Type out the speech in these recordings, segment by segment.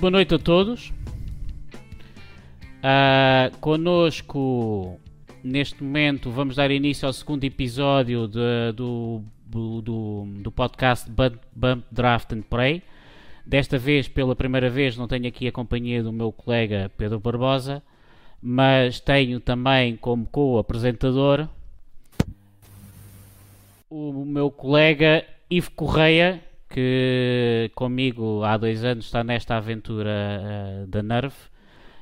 boa noite a todos. Uh, conosco, neste momento, vamos dar início ao segundo episódio de, do, do, do, podcast Bump, Bump Draft and Play. Desta vez, pela primeira vez, não tenho aqui a companhia do meu colega Pedro Barbosa, mas tenho também como co-apresentador o meu colega Ivo Correia, que comigo há dois anos está nesta aventura uh, da Nerve.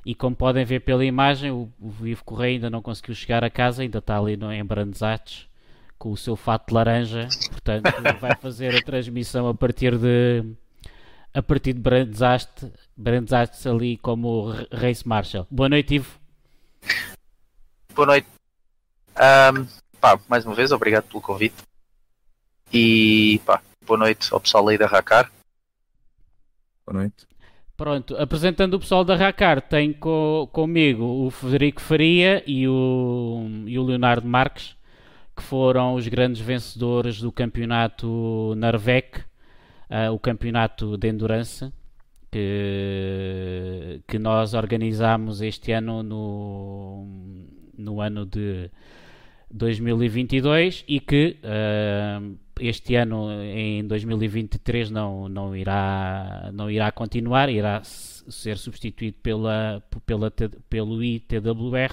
E como podem ver pela imagem, o, o Ivo Correia ainda não conseguiu chegar a casa, ainda está ali no, em Brandesates com o seu fato de laranja. Portanto, vai fazer a transmissão a partir de a partir de Brandesates, Brandesates ali como Race Marshall. Boa noite, Ivo. Boa noite. Um, pá, mais uma vez, obrigado pelo convite. E pá, boa noite ao pessoal aí da Racar. Boa noite. Pronto, apresentando o pessoal da Racar, tenho co comigo o Federico Faria e o, e o Leonardo Marques, que foram os grandes vencedores do campeonato Narvec, uh, o campeonato de endurance, que, que nós organizámos este ano no, no ano de 2022 e que uh, este ano, em 2023, não, não, irá, não irá continuar, irá ser substituído pela, pela, pelo ITWR,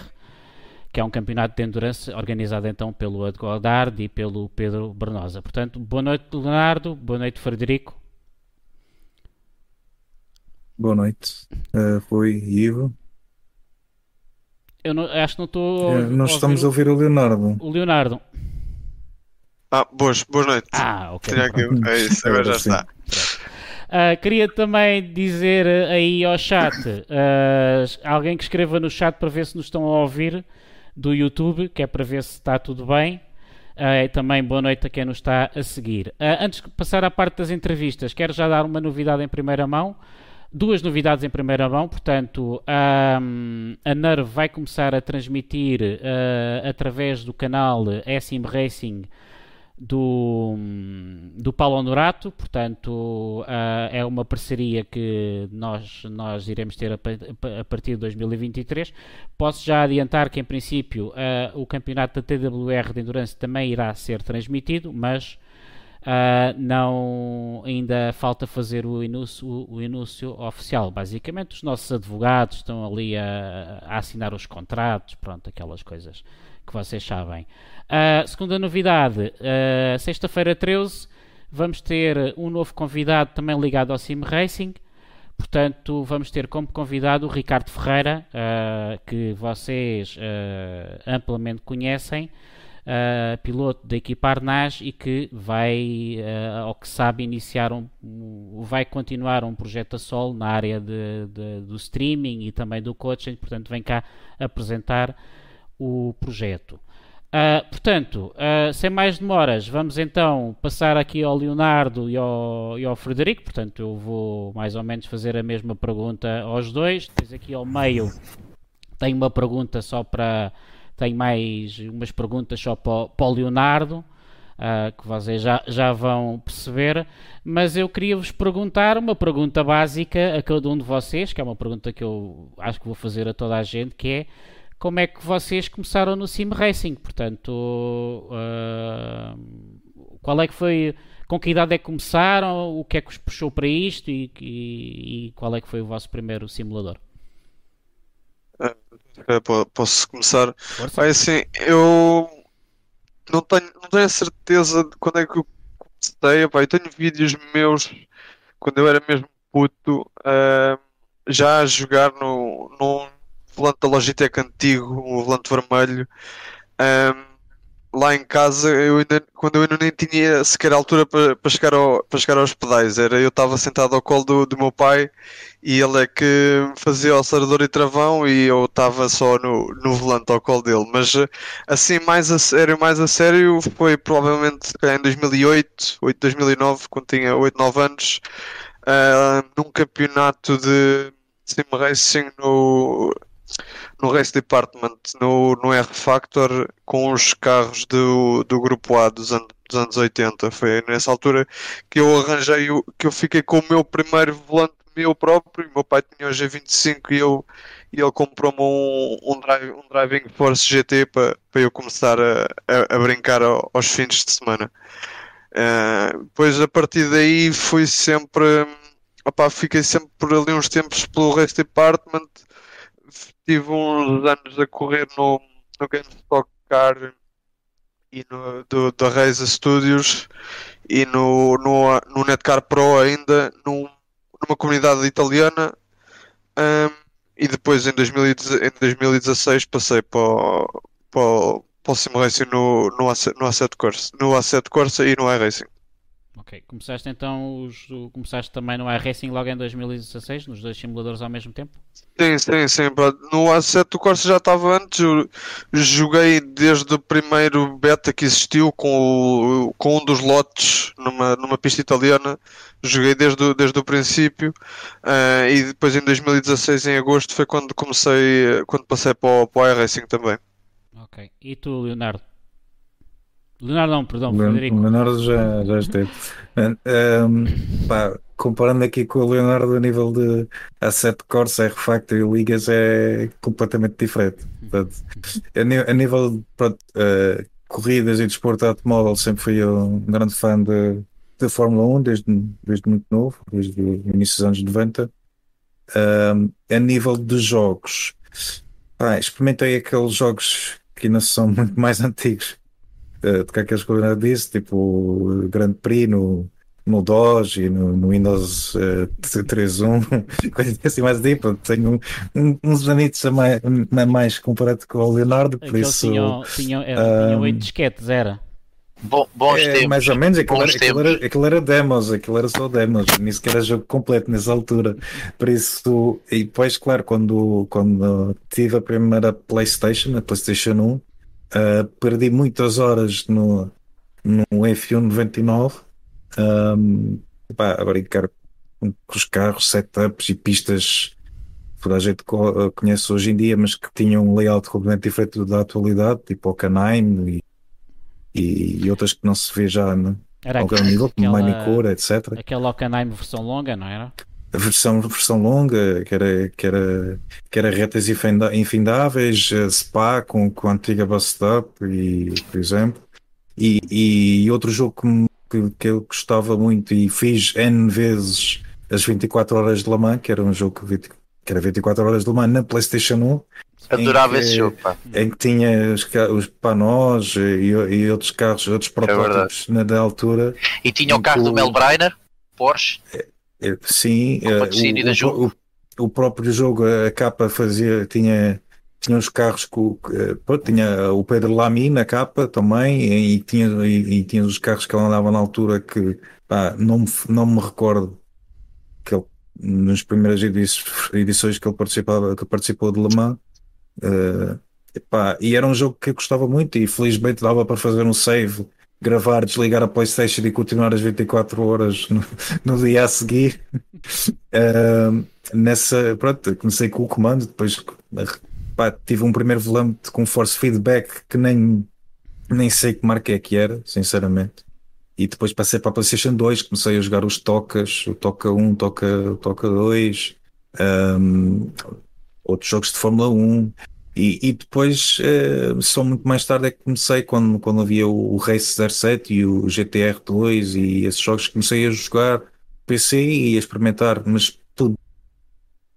que é um campeonato de endurance organizado então pelo Ed Godard e pelo Pedro Bernosa. Portanto, boa noite, Leonardo, boa noite, Frederico. Boa noite, uh, Rui e Ivo. Eu não, acho que não estou. Uh, nós estamos a ouvir o Leonardo. O Leonardo. Ah, boas, boas noites. Ah, ok. É isso, agora já está. Uh, queria também dizer aí ao chat, uh, alguém que escreva no chat para ver se nos estão a ouvir do YouTube, que é para ver se está tudo bem. Uh, também boa noite a quem nos está a seguir. antes de passar à parte das entrevistas, quero já dar uma novidade em primeira mão. Duas novidades em primeira mão, portanto, um, a NERV vai começar a transmitir através do canal SM Racing do, do Paulo Honorato, portanto uh, é uma parceria que nós, nós iremos ter a, a, partir de 2023. Posso já adiantar que em princípio uh, o campeonato da TWR de Endurance também irá ser transmitido, mas uh, não ainda falta fazer o anúncio, o, o anúncio oficial. Basicamente os nossos advogados estão ali a, a assinar os contratos, pronto, aquelas coisas que vocês sabem. Uh, segunda novidade, uh, sexta-feira 13 vamos ter um novo convidado também ligado ao Sim Racing. Portanto, vamos ter como convidado o Ricardo Ferreira, uh, que vocês amplamente conhecem, piloto da equipa Arnaz e que vai, ao que sabe, iniciar um, vai continuar um projeto a solo na área de, de, do streaming e também do coaching. Portanto, vem cá apresentar o projeto. Uh, portanto, uh, sem mais demoras, vamos então passar aqui ao Leonardo e ao, e ao, Frederico. Portanto, eu vou mais ou menos fazer a mesma pergunta aos dois. Depois aqui ao meio tenho uma pergunta só para. Tenho mais umas perguntas só para, para o Leonardo, uh, que vocês já, já vão perceber. Mas eu queria vos perguntar uma pergunta básica a cada um de vocês, que é uma pergunta que eu acho que vou fazer a toda a gente, que é como é que vocês começaram no Sim Racing. Portanto, uh, qual é que foi, com que idade é que começaram, o que é que os puxou para isto e, e, e qual é que foi o vosso primeiro simulador? Uh, posso começar? Força. assim, eu não tenho, não tenho a certeza de quando é que eu comecei. Pá, eu tenho vídeos meus quando eu era mesmo puto uh, já a jogar no, no, volante da Logitech antigo, um volante vermelho. Um, lá em casa, eu ainda, quando eu ainda nem tinha sequer altura para, para, chegar, ao, para chegar aos pedais, era, eu estava sentado ao colo do, do meu pai e ele é que fazia o acelerador e travão e eu estava só no, no volante ao colo dele. Mas assim, mais a sério, mais a sério, foi provavelmente em 2008, 8, 2009, quando tinha 8, 9 anos, uh, num campeonato de sim racing no, no Race Department, no, no R Factor, com os carros do, do grupo A dos, dos anos 80. Foi nessa altura que eu arranjei, o, que eu fiquei com o meu primeiro volante meu próprio. Meu pai tinha o G25 e, eu, e ele comprou-me um, um, drive, um Driving Force GT para, eu começar a, a, a brincar aos fins de semana. Uh, depois a partir daí fui sempre. Opa, fiquei sempre por ali uns tempos pelo Race Department. Tive uns anos a correr no, no GameStop Car e no, do, da Razer Studios e no, no, no Netcar Pro ainda num, numa comunidade italiana um, e depois em, 2016, em 2016 passei para o, para, o, para o Sim Racing no, no, no Asset Corsa, no Asset Corsa e no iRacing. Ok, começaste então os, começaste também no iRacing logo em 2016, nos dois simuladores ao mesmo tempo? Sim, sim, sim. No Assetto Corsa já estava antes. Eu joguei desde o primeiro beta que existiu com, o, com um dos lotes numa, numa pista italiana. Joguei desde, o, desde o princípio uh, e depois em 2016, em agosto, foi quando comecei, quando passei para o, para o iRacing também. Ok. E tu, Leonardo? Leonardo não, perdão, Le Frederico. Leonardo já, já esteve. Um, pá, comparando aqui com o Leonardo a nível de Asset Corsa, R-Factor e Ligas é completamente diferente. Portanto, a, nível de pronto, uh, corridas e desporto automóvel, sempre fui um grande fã de, de Fórmula 1 desde, desde muito novo, desde o início dos anos 90. Um, a nível de jogos, experimentei aqueles jogos que ainda são muito mais antigos uh, do que aqueles que eu disse, tipo o Grande Prix no, no Doge e no, no Windows uh, 3.1, coisas assim mais tipo, tenho um, uns anitos a mais, a mais comparado com o Leonardo, por Aqueles isso... tinham, tinham, era, tinham 8 disquetes, era? Bom, bons é, tempos. mais ou menos, aquilo era, aquilo, era, aquilo era demos, aquilo era só demos, nem sequer era jogo completo nessa altura. Por isso, e depois, claro, quando, quando tive a primeira PlayStation, a PlayStation 1, uh, perdi muitas horas no, no F1 99 um, pá, a brincar com os carros, setups e pistas que toda a gente co- conhece hoje em dia, mas que tinham um layout completamente diferente da atualidade, tipo o Canine e, e outras que não se vê já no, Era nível, como aquela, Manicura, etc. aquela Hockenheim versão longa, não era? A versão, versão longa, que era, que era, que era retas infindáveis, eh, Spa com, com a antiga Bus Stop, e, por exemplo. E, e outro jogo que, que, que eu gostava muito e fiz N vezes as 24 horas de Le Mans, que era um jogo que, que era 24 horas de Le Mans na PlayStation 1, Adorava em esse que- jogo, pá. em que tinha os, os Panos e, e outros carros, outros protótipos na da altura. E tinha o carro do Mel Brainer, Porsche. Eh, Sim, patrocínio o, o- o- próprio jogo, a capa fazia, tinha, tinha os carros com, eh, pronto, tinha o Pedro Lamy na capa também, e, tinha, e, e tinha os carros que ele andava na altura que pá, não, me, não me recordo que ele, nas primeiras edições, que ele participava, que participou de Le Mans. eh, epá, e era um jogo que eu gostava muito e felizmente dava para fazer um save, gravar, desligar a Playstation e continuar as 24 horas no, no dia a seguir. Ah, nessa, pronto, comecei com o comando, depois pá, tive um primeiro volante com force feedback que nem, nem sei que marca é que era, sinceramente. E depois passei para a PlayStation 2, comecei a jogar os Tocas, o Toca 1, o Toca, Toca 2, ahm, outros jogos de Fórmula 1. E, e depois, eh, só muito mais tarde é que comecei, quando, quando havia o, o Race 07 e o GTR 2 e esses jogos, comecei a jogar PC e a experimentar, mas tudo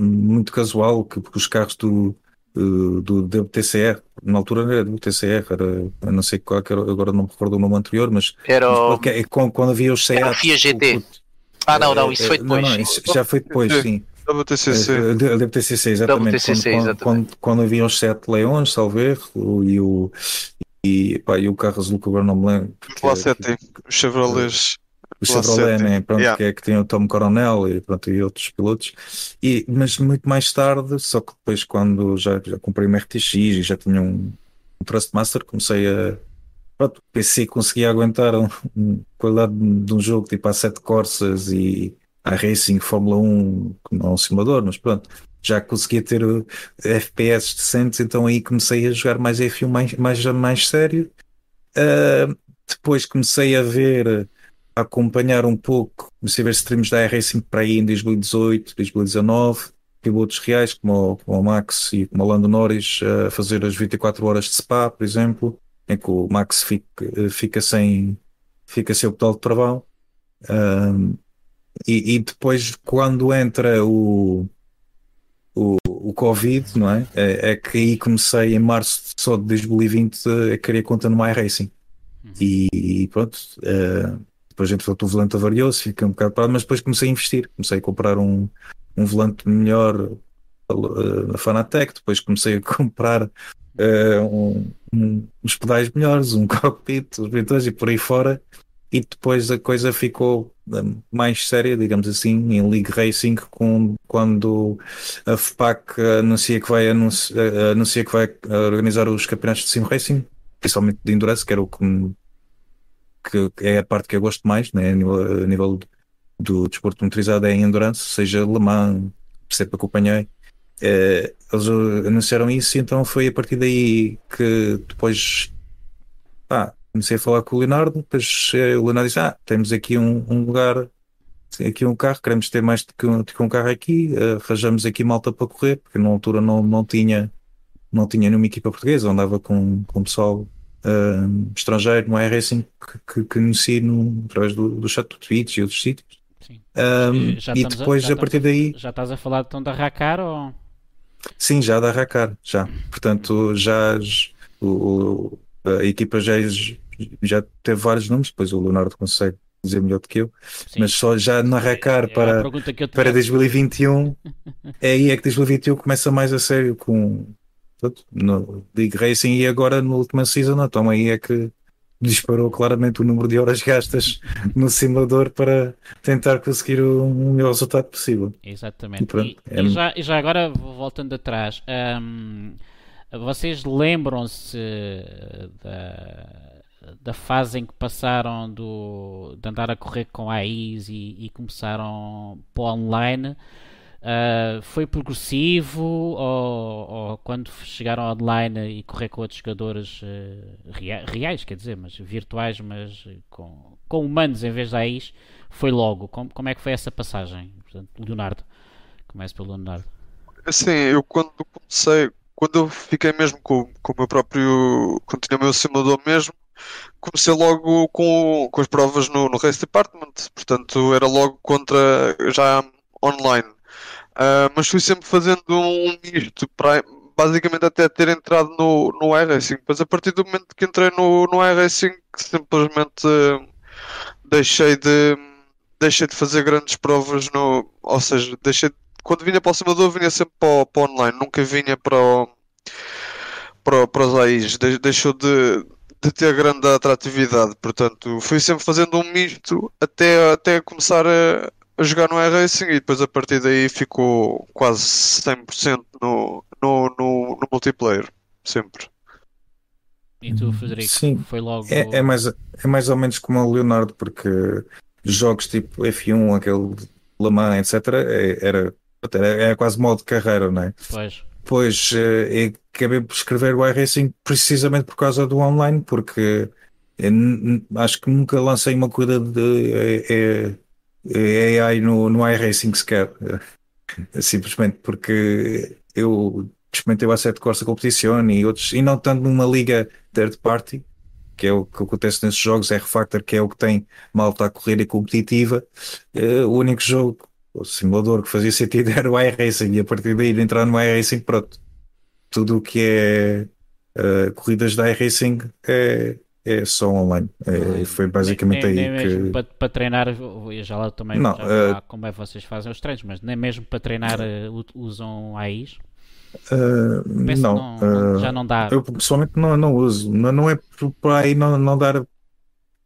muito casual, que, porque os carros do, eh, do, do TCR, na altura não era do TCR, era, eu não sei qual que era, agora não me recordo o nome anterior, mas, Era o... porque é quando, quando havia os Era o Seat. Fiat GT. Ah, não, não, isso foi Não, depois. não, isso já foi depois, sim. WTCC. Eh, de- WTCC, exatamente. WTCC, quando, exatamente. Quando, quando havia os sete leões, salvo erro, e o, e, pá, e o carro azul que agora não me lembro. Lá é- 7, os Chevrolets. o Chevrolet, né? Pronto, Yeah. que é que tem o Tom Coronel e, pronto, e outros pilotos. E, mas muito mais tarde, só que depois, quando já, já comprei uma RTX e já tinha um, um Trustmaster, comecei a. Pronto, o PC conseguia aguentar um, um qualidade de um jogo tipo a 7 Corsas e a Racing Fórmula 1, que não é um simulador, mas pronto. Já conseguia ter FPS decentes, então aí comecei a jogar mais F1 mais, mais, mais sério. Uh, depois comecei a ver, a acompanhar um pouco, comecei a ver streams da R5 para aí em 2018, 2019, pilotos reais como o, como o Max e como o Lando Norris a fazer as 24 horas de Spa, por exemplo, em que o Max fica, fica sem fica sem o pedal de travão. Um, e, e, depois, quando entra o, o, o Covid, não é? é? é? que aí comecei em março só de 2020 a querer conta no iRacing. Uhum. E, e, pronto, uh, depois entretanto o volante avariou-se, fiquei um bocado parado, mas depois comecei a investir, comecei a comprar um, um volante melhor uh, na Fanatec, depois comecei a comprar uh, um, um, uns pedais melhores, um cockpit, os e por aí fora e depois a coisa ficou mais séria, digamos assim, em League Racing, com, quando a FPAC anuncia que vai, anuncia, eh, anuncia que vai organizar os campeonatos de Sim Racing, principalmente de Endurance, que era o que, que é a parte que eu gosto mais, né, a nível, a nível do desporto motorizado é em Endurance, seja Le Mans, sempre acompanhei. Eh, eles anunciaram isso então foi a partir daí que depois comecei a falar com o Leonardo, depois eh, o Leonardo disse: Ah, temos aqui um, um lugar, aqui um carro, queremos ter mais do que um, do que um carro aqui, uh, arranjamos aqui malta para correr, porque na altura não, não tinha não tinha nenhuma equipa portuguesa, andava com, com pessoal uh, estrangeiro no iRacing que, que, que conheci no, através do, do chat do Twitch e outros sítios. Sim. Um, e depois, a, a partir daí. Já estás a falar então da Racar ou. Sim, já da Racar, já. Portanto, já o, a equipa já, já teve vários nomes, depois o Leonardo consegue dizer melhor do que eu, Sim. mas só já na Recar é, para, para 2021 é aí é que 2021 começa mais a sério com no League Racing e agora no última season, então aí é que disparou claramente o número de horas gastas no simulador para tentar conseguir o melhor resultado possível. Exatamente. E, pronto, e, é... e, já, já agora, voltando atrás, um, vocês lembram-se da, da fase em que passaram do, de andar a correr com AIs e, e começaram para online? Uh, foi progressivo ou, ou, quando chegaram online e correr com outros jogadores uh, rea, reais, quer dizer, mas virtuais, mas com, com humanos em vez de AIs, foi logo? Como, como é que foi essa passagem? Portanto, Leonardo, comece pelo Leonardo. Assim, eu quando comecei, quando eu fiquei mesmo com, com o meu próprio. quando tinha o meu simulador mesmo, comecei logo com, com as provas no, no Race Department, portanto era logo contra já online. Uh, mas fui sempre fazendo um misto para basicamente até ter entrado no, no iRacing. Depois a partir do momento que entrei no, no iRacing simplesmente uh, deixei de deixei de fazer grandes provas no. Ou seja, deixei quando vinha para o simulador vinha sempre para o, para online, nunca vinha para, para, para os AIs, de, deixou de, de ter grande atratividade, portanto fui sempre fazendo um misto até, até começar a, a jogar no iRacing e depois a partir daí ficou quase 100% no, no, no, no multiplayer, sempre. E tu, Frederico, Sim, foi logo. É, é, mais, é mais ou menos como o Leonardo, porque jogos tipo F1, aquele Le Mans, etc., é, era é, é quase modo de carreira, não é? Pois. Pois, eh, acabei por escrever o iRacing precisamente por causa do online, porque acho que nunca lancei uma coisa de é, AI no, no iRacing sequer. Simplesmente porque eu experimentei o Asset Corsa Competition e outros, e não tanto numa liga third party, que é o que acontece nesses jogos, R-Factor, que é o que tem malta a correr e competitiva. O único jogo o simulador que fazia sentido era o iRacing e a partir daí de entrar no iRacing, pronto, tudo o que é uh, corridas da iRacing é, é só online. É, foi basicamente nem, nem, aí nem que. Para, para treinar, já lá também não, já uh, como é que vocês fazem os treinos, mas nem mesmo para treinar uh, usam AIs. Uh, não, não, já não dá. Eu pessoalmente não, não uso. Não, não é para aí não, não dar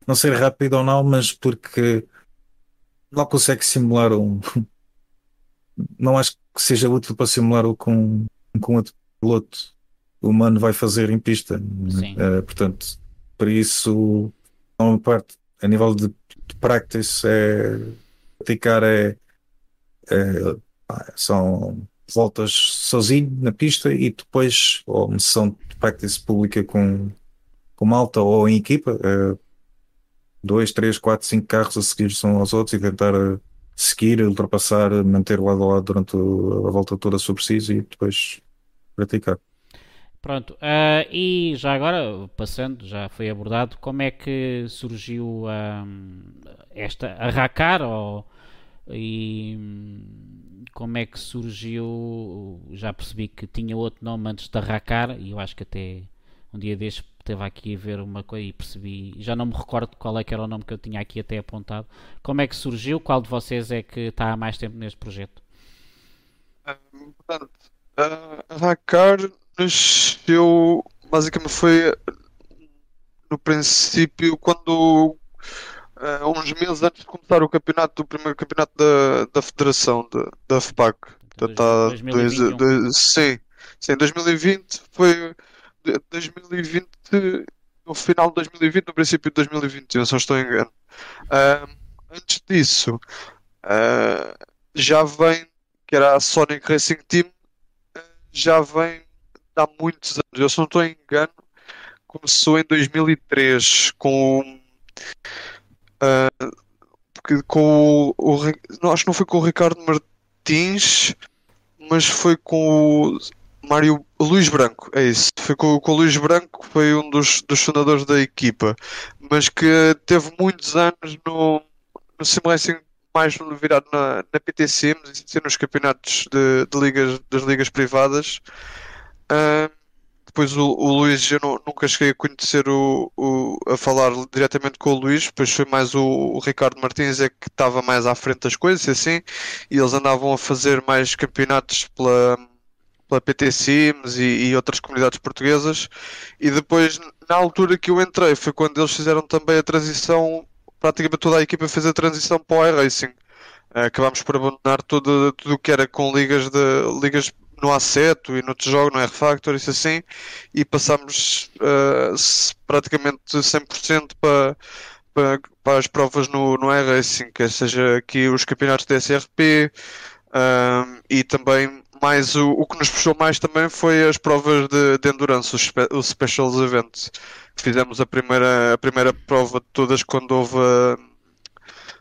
não ser rápido ou não, mas porque não consegue simular um. Não acho que seja útil para simular o com, com outro piloto humano vai fazer em pista. Uh, portanto, por isso, uma parte, a nível de, de practice, é, praticar é, é, são voltas sozinho na pista e depois, ou uma sessão de practice pública com, com malta ou em equipa, uh, dois, três, quatro, cinco carros a seguir uns aos outros e tentar uh, seguir, ultrapassar, manter lado a lado durante a volta toda sobre si e depois praticar. Pronto, uh, e já agora, passando, já foi abordado, como é que surgiu um, esta, a Racar, ou, e como é que surgiu, já percebi que tinha outro nome antes da Racar, e eu acho que até um dia deste esteve aqui a ver uma coisa e percebi, já não me recordo qual é que era o nome que eu tinha aqui até apontado. Como é que surgiu? Qual de vocês é que está há mais tempo neste projeto? portanto, a Racar nasceu basicamente foi no princípio quando uh, uns meses antes de começar o campeonato, o primeiro campeonato da, da Federação da, da FPAC. Portanto, há dois, dois, sim, sim, 2020 foi 2020 no final de 2020, no princípio de 2021, se não estou engano. Uh, antes disso, uh, já vem, que era a Sonic Racing Team, já vem há muitos anos. Eu se não estou engano, começou em 2003 com. Uh, com o, o, não, acho que não foi com o Ricardo Martins, mas foi com o Mário Luís Branco, é isso. Foi com, com o Luís Branco, foi um dos, dos fundadores da equipa, mas que teve muitos anos no, no Sim Racing mais virado na, na PT Sims e nos campeonatos de, de ligas, das ligas privadas. Uh, depois o, o Luís, eu não, nunca cheguei a conhecer o, o, a falar diretamente com o Luís, depois foi mais o, o Ricardo Martins é que estava mais à frente das coisas, assim, e eles andavam a fazer mais campeonatos pela, pela PT Sims e, e, outras comunidades portuguesas. E depois, na altura que eu entrei, foi quando eles fizeram também a transição, praticamente toda a equipa fez a transição para o iRacing. Acabámos por abandonar tudo o que era com ligas de ligas no Assetto e no jogo, no R-Factor, isso assim, e passámos uh, praticamente 100% para, para, para as provas no, no R-Racing, quer seja aqui os campeonatos da SRP, uh, e também mais o, o que nos puxou mais também foi as provas de, de endurance, os, spe, os Specials Events. Fizemos a primeira, a primeira prova de todas quando houve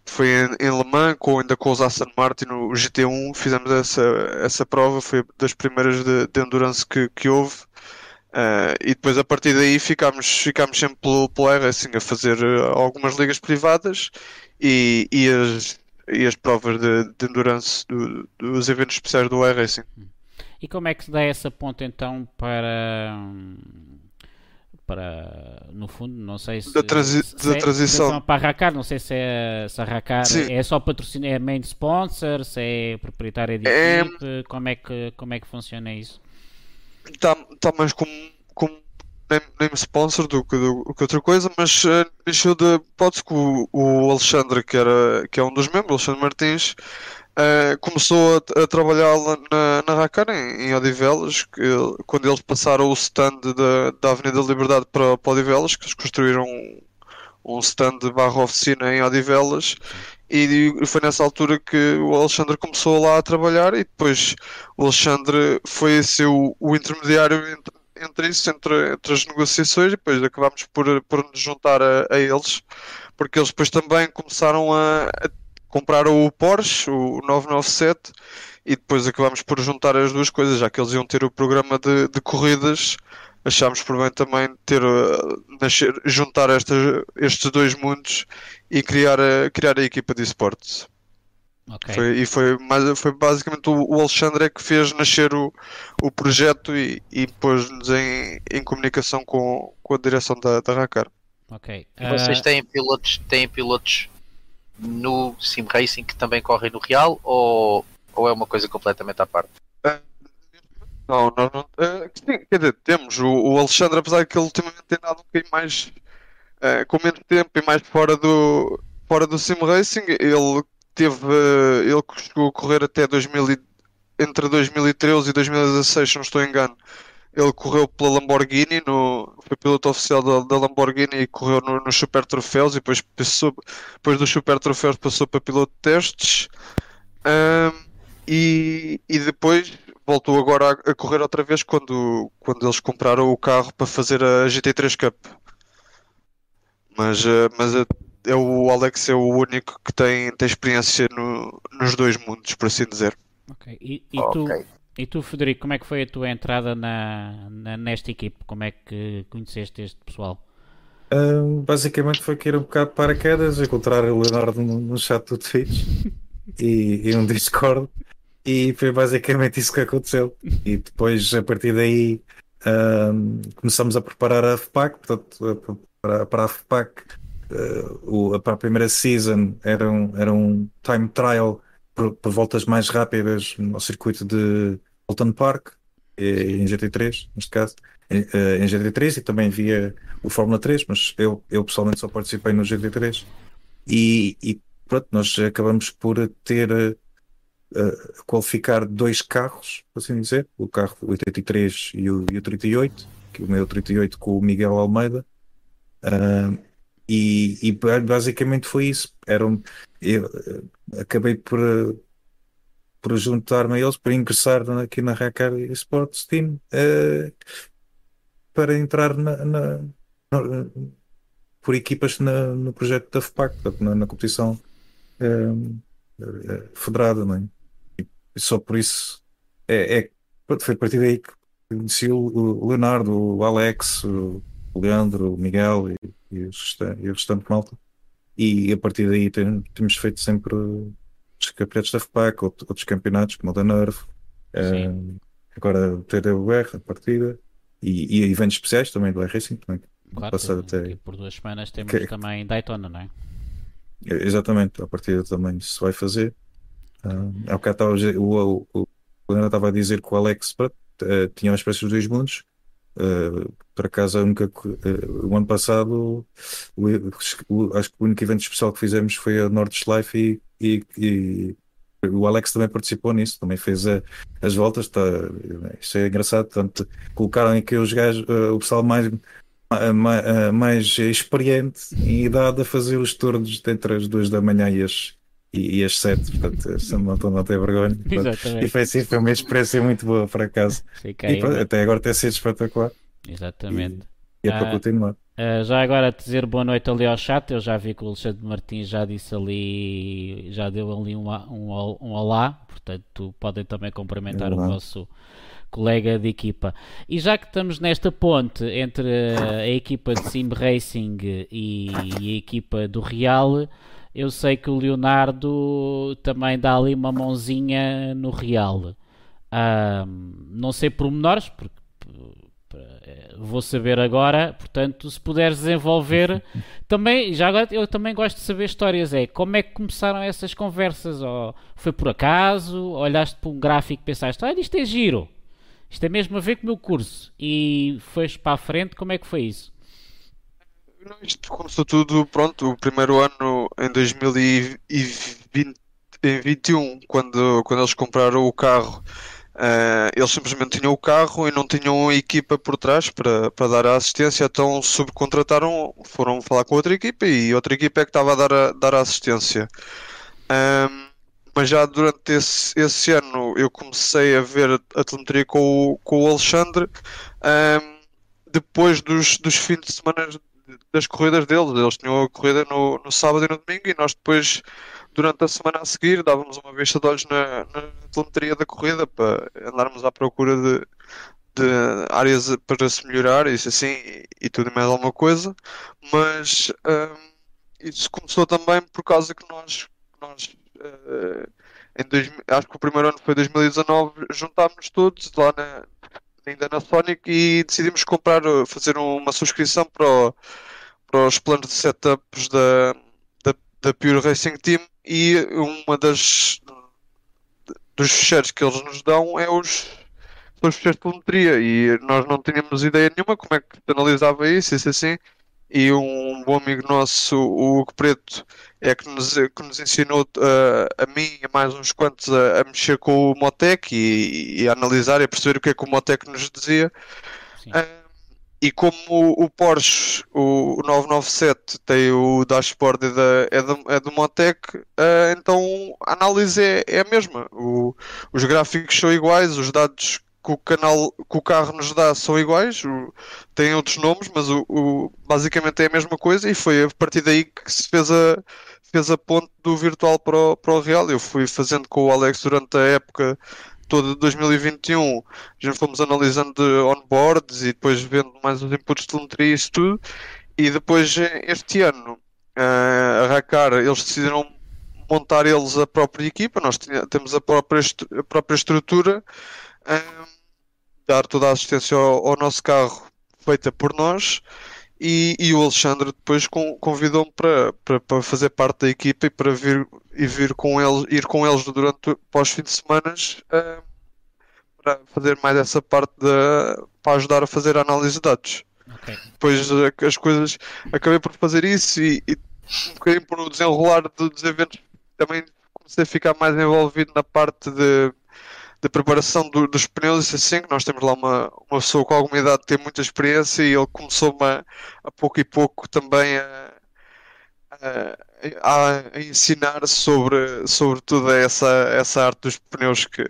foi em, em Le Mans, com, ainda com os Aston Martin, o GT1, fizemos essa, essa prova, foi das primeiras de, de endurance que, que houve. Uh, e depois a partir daí ficámos, ficámos sempre pelo, pelo assim, a fazer eh, algumas ligas privadas e, e, as, e as provas de, de endurance do, dos eventos especiais do iRacing. E como é que se dá essa ponta então para para, no fundo, não sei se. Da, transi se da é, transição. Para a Racar, não sei se, é, se a Racar Sim. é só patrocínio, é main sponsor, se é proprietária de é... equipe, como é que, como é que funciona isso? Está tá mais como, como name, name sponsor do que, do, que outra coisa, mas uh, deixou de. Pode-se que o, o Alexandre, que, era, que é um dos membros, Alexandre Martins, Uh, começou a, a trabalhar na, na Racar em, em Odivelas, que, quando eles passaram o stand da, da Avenida Liberdade para, para Odivelas, que eles construíram um, stand barra oficina em Odivelas, e foi nessa altura que o Alexandre começou lá a trabalhar, e depois o Alexandre foi ser o, o intermediário entre, entre isso, entre, entre, as negociações, e depois acabámos por, por nos juntar a, a eles, porque eles depois também começaram a, a compraram o Porsche, o 997, e depois acabámos por juntar as duas coisas, já que eles iam ter o programa de, de corridas, achámos por bem também ter, uh, nascer, juntar estes dois mundos e criar a, criar a equipa de esportes. Okay. Foi, e foi, mais, foi basicamente o, o Alexandre que fez nascer o, o projeto e, e pôs-nos em, em comunicação com, com a direção da, da Racar. Ok. Uh... Vocês têm pilotos, têm pilotos no Sim Racing que também corre no Real ou, ou é uma coisa completamente à parte? Não, nós não. Uh, quer dizer, temos o, o, Alexandre, apesar de que ele ultimamente tem dado um bocadinho mais uh, com menos tempo e mais fora do, fora do Sim Racing, ele teve. Uh, ele chegou a correr até 2000 entre 2013 e 2016, se não estou engano. Ele correu pela Lamborghini, no, foi piloto oficial da, da Lamborghini e correu no, no, Super Troféus e depois, passou, depois dos Super Troféus passou para piloto de testes um, e, e depois voltou agora a, a, correr outra vez quando, quando eles compraram o carro para fazer a GT3 Cup. Mas, uh, mas é o Alex é o único que tem, tem experiência no, nos dois mundos, por assim dizer. Ok. E, e tu, e tu, Federico, como é que foi a tua entrada na, na nesta equipe? Como é que conheceste este pessoal? Uh, basicamente foi que era um bocado paraquedas, encontrar o Leonardo no, no chat do Twitch e, e um Discord e foi basicamente isso que aconteceu. E depois, a partir daí, uh, começamos a preparar a FPAC, portanto, para, para a FPAC, para a primeira season era um, era um time trial por, por voltas mais rápidas no circuito de Bolton Park, em GT3, neste caso, em, em GT3 e também via o Fórmula 3, mas eu, eu pessoalmente só participei no GT3 e, e pronto, nós acabamos por ter uh, qualificar dois carros, por assim dizer, o carro o 83 e o, e o 38, que o meu 38 com o Miguel Almeida. Uh, e, e, basicamente foi isso. Era um, eu uh, acabei por, por juntar-me a eles para ingressar aqui na Racar Sports Team para entrar na, na, na, por equipas no projeto da FPAC, na, competição federada, não é? só por isso é, é foi a partir daí que conheci o Leonardo, o Alex, o Leandro, o Miguel e, e, o, restante, e o restante malta. E a partir daí tem, temos feito sempre os campeonatos da FPAC, outros campeonatos como o da Nerve, é, agora o TWR, a partida, e, e, eventos especiais também do iRacing. Também, claro, até, por duas semanas temos que, também Daytona, não é? Exatamente, a partida também se vai fazer. Uh, há bocado estava, o, o, estava a dizer que o Alex uh, tinha as peças dos dois mundos. Uh, por acaso, a única, uh, o ano passado, o, o, acho que o único evento especial que fizemos foi a Nordschleife e, e, e o Alex também participou nisso, também fez a, as voltas. Tá, isto é engraçado. Portanto, colocaram aqui os gajos, uh, o pessoal mais, mais, mais experiente em idade a fazer os turnos entre as duas da manhã e as, e, e as sete, portanto, essa não estou a ter vergonha. Exatamente. E foi assim, foi uma experiência muito boa, por acaso. E, pronto, até agora tem sido espetacular. Exatamente. E, e é ah, para continuar. Uh, já agora dizer boa noite ali ao chat, eu já vi que o Alexandre Martins já disse ali, já deu ali um, um, um olá, portanto podem também cumprimentar é o vosso colega de equipa. E já que estamos nesta ponte entre a equipa de Sim Racing e, e a equipa do Real, eu sei que o Leonardo também dá ali uma mãozinha no Real. Um, não sei pormenores, porque vou saber agora. Portanto, se puderes desenvolver, também, já agora eu também gosto de saber histórias. É como é que começaram essas conversas? Ou foi por acaso? Olhaste para um gráfico e pensaste, ah, isto é giro, isto é mesmo a ver com o meu curso, e foste para a frente. Como é que foi isso? Isto começou tudo, pronto, o primeiro ano em 2021, quando, quando eles compraram o carro, uh, eles simplesmente tinham o carro e não tinham a equipa por trás para, para dar a assistência, então subcontrataram, foram falar com outra equipa e outra equipa é que estava a dar a, dar a assistência. Um, mas já durante esse, esse ano eu comecei a ver a telemetria com o, com o Alexandre. Um, depois dos, dos fins de semana das corridas deles. Eles tinham a corrida no, no sábado e no domingo e nós depois, durante a semana a seguir, dávamos uma vista de olhos na, na telemetria da corrida para andarmos à procura de, de áreas para se melhorar, isso assim, e, e tudo mais alguma coisa. Mas um, isso começou também por causa que nós, nós uh, em dois, acho que o primeiro ano foi 2019, juntámos todos lá na, ainda na Sonic e decidimos comprar, fazer uma subscrição para, o, para os planos de setups da, da, da Pure Racing Team e uma das dos fecheiros que eles nos dão é os, os fecheiros de telemetria. E nós não tínhamos ideia nenhuma como é que analisava isso, isso assim. E um bom amigo nosso, o Hugo Preto, é que nos, que nos ensinou uh, a mim e a mais uns quantos a, a mexer com o Motec e, e, a analisar e a perceber o que é que o Motec nos dizia. Uh, e como o, Porsche, o, o, 997, tem o dashboard da, é, do, é do Motec, uh, então a análise é, é a mesma. O, os gráficos são iguais, os dados que o canal que o carro nos dá são iguais, o, têm outros nomes, mas o, o, basicamente é a mesma coisa e foi a partir daí que se fez a, fez a ponte do virtual para o, para o real. Eu fui fazendo com o Alex durante a época toda de 2021, já fomos analisando onboards e depois vendo mais os inputs de telemetria e isso tudo. E depois este ano a Racar, eles decidiram montar eles a própria equipa, nós temos a própria, a própria estrutura, um, dar toda a assistência ao, ao, nosso carro feita por nós. E, e o Alexandre depois convidou-me para, para, para, fazer parte da equipa e para vir, e vir com eles, ir com eles durante os fins de semana um, para fazer mais essa parte de, para ajudar a fazer a análise de dados. Okay. Depois as coisas acabei por fazer isso e, e um bocadinho por desenrolar dos eventos também comecei a ficar mais envolvido na parte de, de preparação do, dos pneus e assim, que nós temos lá uma, uma pessoa com alguma idade que tem muita experiência e ele começou-me a, a pouco e pouco também a, a, a, ensinar sobre, sobre toda essa, essa arte dos pneus que,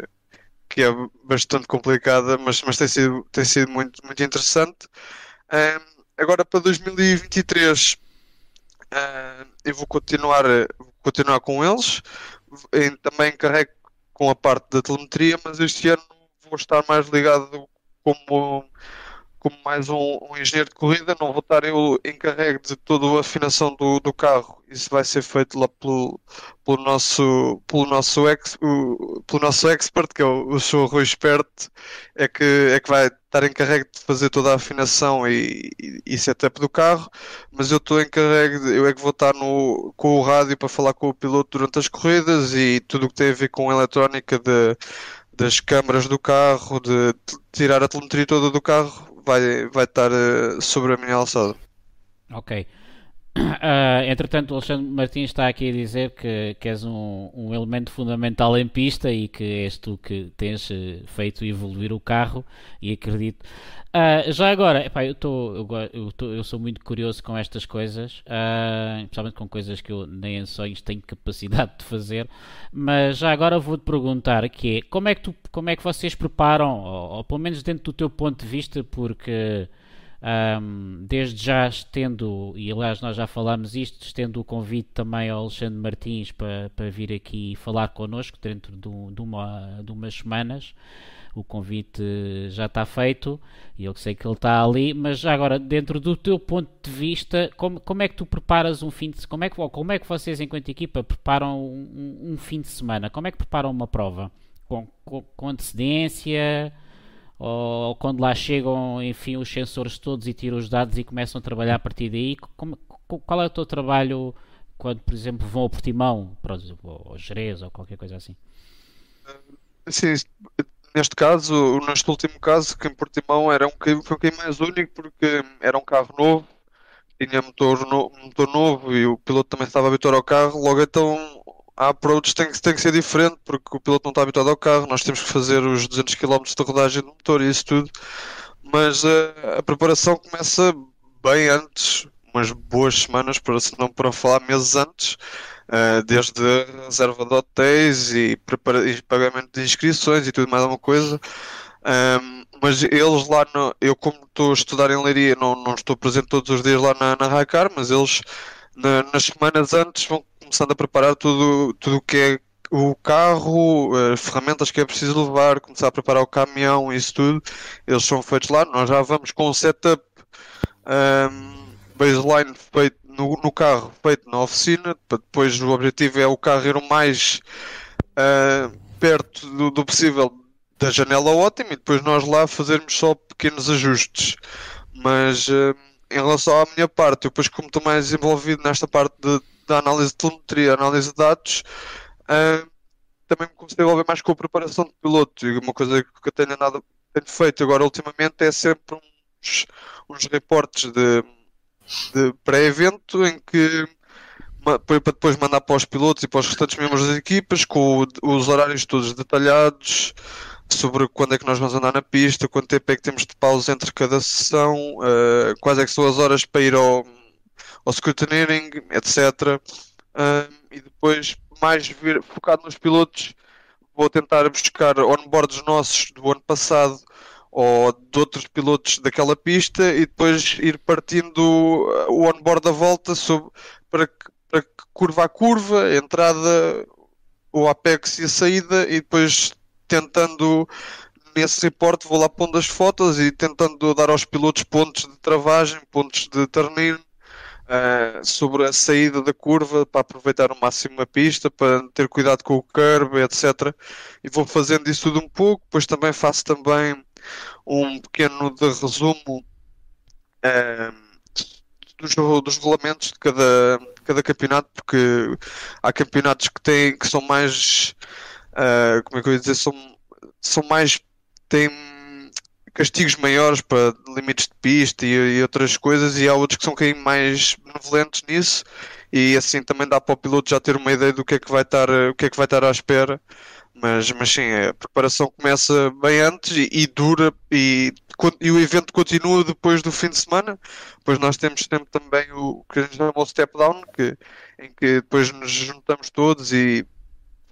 que é bastante complicada, mas, mas tem sido, tem sido muito, muito interessante. Um, agora para 2023 uh, eu vou continuar, vou continuar com eles. Também carrego com a parte da telemetria, mas este ano vou estar mais ligado como como mais um, um, engenheiro de corrida, não vou estar eu encarregue de toda a afinação do, do carro. Isso vai ser feito lá pelo, pelo nosso, pelo nosso, ex, o, pelo nosso expert, que é o, o seu Rui Esperto, é que, é que vai estar encarregue de fazer toda a afinação e, e, e setup do carro, mas eu estou encarregue, de, eu é que vou estar no, com o rádio para falar com o piloto durante as corridas e tudo o que tem a ver com a eletrónica de, das câmaras do carro, de tirar a telemetria toda do carro, vai, vai estar uh, sobre a minha alçada. Ok. Uh, entretanto, o Alexandre Martins está aqui a dizer que, que és um, um, elemento fundamental em pista e que és tu que tens eh, feito evoluir o carro e acredito. Uh, já agora, epá, eu, tô, eu, tô, eu, sou muito curioso com estas coisas, uh, com coisas que eu nem em sonhos tenho capacidade de fazer, mas já agora vou-te perguntar que é, como é que, tu, como é que vocês preparam, ou, ou pelo menos dentro do teu ponto de vista, porque um, desde já estendo, e aliás nós já falámos isto, estendo o convite também ao Alexandre Martins para, para vir aqui falar connosco dentro de, de, uma, de umas semanas. O convite já está feito e eu sei que ele está ali, mas agora, dentro do teu ponto de vista, como, como é que tu preparas um fim de como é que Como é que vocês, enquanto equipa, preparam um, um fim de semana? Como é que preparam uma prova? Com, com, com antecedência? Ou quando lá chegam, enfim, os sensores todos e tiram os dados e começam a trabalhar a partir daí? Como, qual é o teu trabalho quando, por exemplo, vão ao Portimão, por exemplo, ao Jerez ou qualquer coisa assim? Sim, neste caso, neste último caso, que em Portimão era um foi um bocadinho mais único porque era um carro novo, tinha motor, no, motor novo e o piloto também estava habituado ao carro, logo então a approach tem, tem que ser diferente porque o piloto não está habituado ao carro, nós temos que fazer os 200 km de rodagem do motor e isso tudo, mas uh, a preparação começa bem antes, umas boas semanas, para se não para falar meses antes, uh, desde a reserva de hotéis e, prepara e pagamento de inscrições e tudo mais alguma coisa. Um, mas eles lá, no, eu como estou a estudar em Leiria, não, não estou presente todos os dias lá na, na Racar, mas eles na, nas semanas antes vão começando a preparar tudo o que é o carro, as ferramentas que é preciso levar, começar a preparar o caminhão, isso tudo, eles são feitos lá. Nós já vamos com o setup um, baseline feito no, no, carro, feito na oficina. Depois o objetivo é o carro ir o mais uh, perto do, do, possível da janela ótima e depois nós lá fazermos só pequenos ajustes. Mas uh, em relação à minha parte, eu depois como estou mais envolvido nesta parte de da análise de telemetria, análise de dados, uh, também me comecei a envolver mais com a preparação de piloto. E uma coisa que eu tenho, nada, tenho feito agora ultimamente é sempre uns, uns reportes de, de pré-evento em que para depois mandar para os pilotos e para os restantes membros das equipas com os horários todos detalhados sobre quando é que nós vamos andar na pista, quanto tempo é que temos de pausa entre cada sessão, uh, quais é que são as horas para ir ao, ao scrutineering, etc. Um, e depois, mais focado nos pilotos, vou tentar buscar onboards nossos do ano passado ou de outros pilotos daquela pista e depois ir partindo o onboard da volta sobre, para, para curva a curva, entrada, o apex e a saída e depois tentando nesse reporte vou lá pondo as fotos e tentando dar aos pilotos pontos de travagem, pontos de turn uh, sobre a saída da curva para aproveitar ao máximo a pista, para ter cuidado com o curb, etc. E vou fazendo isso tudo um pouco, depois também faço também um pequeno de resumo uh, dos, dos regulamentos de cada, de cada campeonato, porque há campeonatos que têm que são mais uh, como é que eu ia dizer, são, são mais têm castigos maiores para limites de pista e, e, outras coisas, e há outros que são um mais benevolentes nisso, e assim também dá para o piloto já ter uma ideia do que é que vai estar, o que é que vai estar à espera. Mas, mas sim, a preparação começa bem antes e, e dura e, e, o evento continua depois do fim de semana. Depois nós temos sempre também o que a gente chama o step down, que, em que depois nos juntamos todos e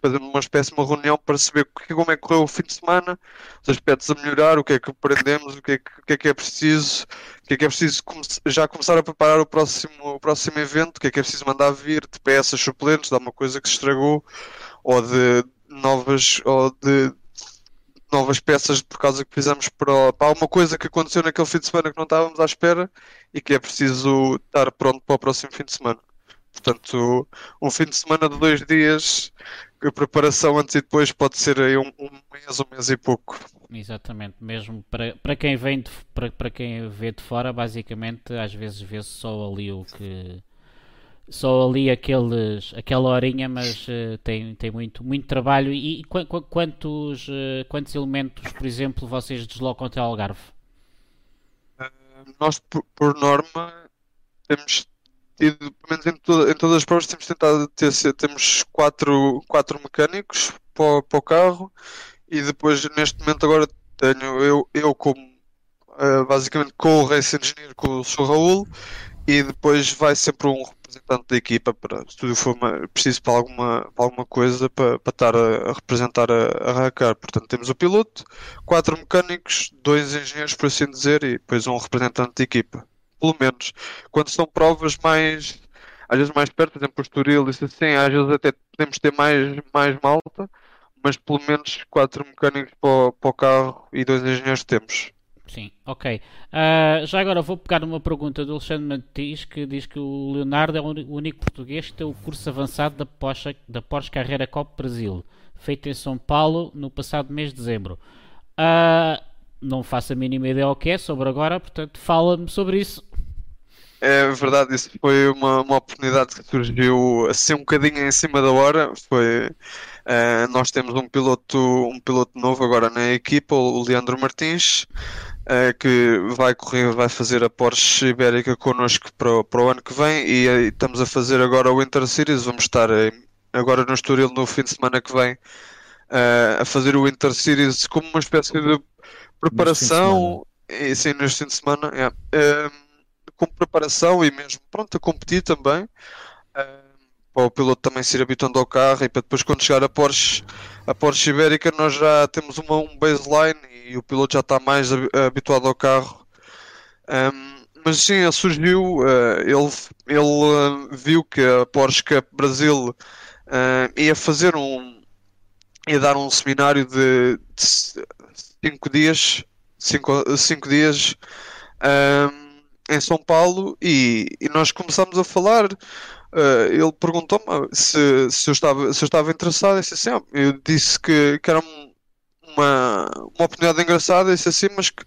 fazendo uma espécie de uma reunião para saber como é que correu o fim de semana, os aspectos a melhorar, o que é que aprendemos, o que é que, que, é, que é preciso, o que é que é preciso come já começar a preparar o próximo, o próximo evento, o que é que é preciso mandar vir de peças suplentes, de alguma coisa que se estragou, ou de novas, ou de novas peças por causa que fizemos para, para alguma coisa que aconteceu naquele fim de semana que não estávamos à espera e que é preciso estar pronto para o próximo fim de semana. Portanto, um fim de semana de dois dias a preparação antes e depois pode ser aí um, um mês, um mês e pouco. Exatamente, mesmo para, para quem vem de, para, para quem vê de fora, basicamente às vezes vê -se só ali o que só ali aqueles, aquela horinha, mas uh, tem, tem muito, muito trabalho. E, e qu qu quantos, uh, quantos elementos, por exemplo, vocês deslocam até Algarve? Uh, nós, por, por norma, temos tido, pelo menos em, em todas as provas, temos tentado ter, temos quatro, quatro mecânicos para, para o carro e depois, neste momento, agora tenho eu, eu como uh, basicamente com o Race Engineer, com o Sr. Raul, e depois vai sempre um representante da equipa para se tudo for preciso para alguma, para alguma coisa para, para estar a, a representar a, a Racar. Portanto, temos o piloto, quatro mecânicos, dois engenheiros, por assim dizer, e depois um representante da equipa pelo menos. Quando são provas mais, às vezes mais perto, por exemplo, o Estoril, isso assim, às vezes até podemos ter mais, mais malta, mas pelo menos quatro mecânicos para o, para o carro e dois engenheiros temos. Sim, ok. Uh, já agora vou pegar uma pergunta do Alexandre Matiz que diz que o Leonardo é o único português que tem o curso avançado da Porsche, da Porsche Carreira Cop Brasil, feito em São Paulo no passado mês de dezembro. Uh, não faço a mínima ideia o que é sobre agora, portanto fala-me sobre isso. É verdade, isso foi uma, uma oportunidade que surgiu assim um bocadinho em cima da hora. Foi, uh, nós temos um piloto, um piloto novo agora na equipa, o Leandro Martins, uh, que vai correr, vai fazer a Porsche Ibérica connosco para, para o ano que vem e, e estamos a fazer agora o Inter Series. Vamos estar uh, agora no Estoril no fim de semana que vem a fazer o Inter Series como uma espécie de preparação. E sim, neste fim de semana. Yeah com preparação e mesmo pronto a competir também. Uh, para o piloto também se ir habituando ao carro e para depois quando chegar a Porsche, a Porsche Ibérica nós já temos uma, um baseline e o piloto já está mais habituado ao carro. Um, mas sim, ele surgiu, uh, ele, ele uh, viu que a Porsche Cup Brasil ia fazer um ia dar um seminário de 5 dias 5 dias um, em São Paulo e, e nós começámos a falar. Uh, ele perguntou-me se, se, eu estava, se eu estava interessado. Eu disse assim, ah, eu disse que, que era uma, uma oportunidade engraçada, disse assim, mas que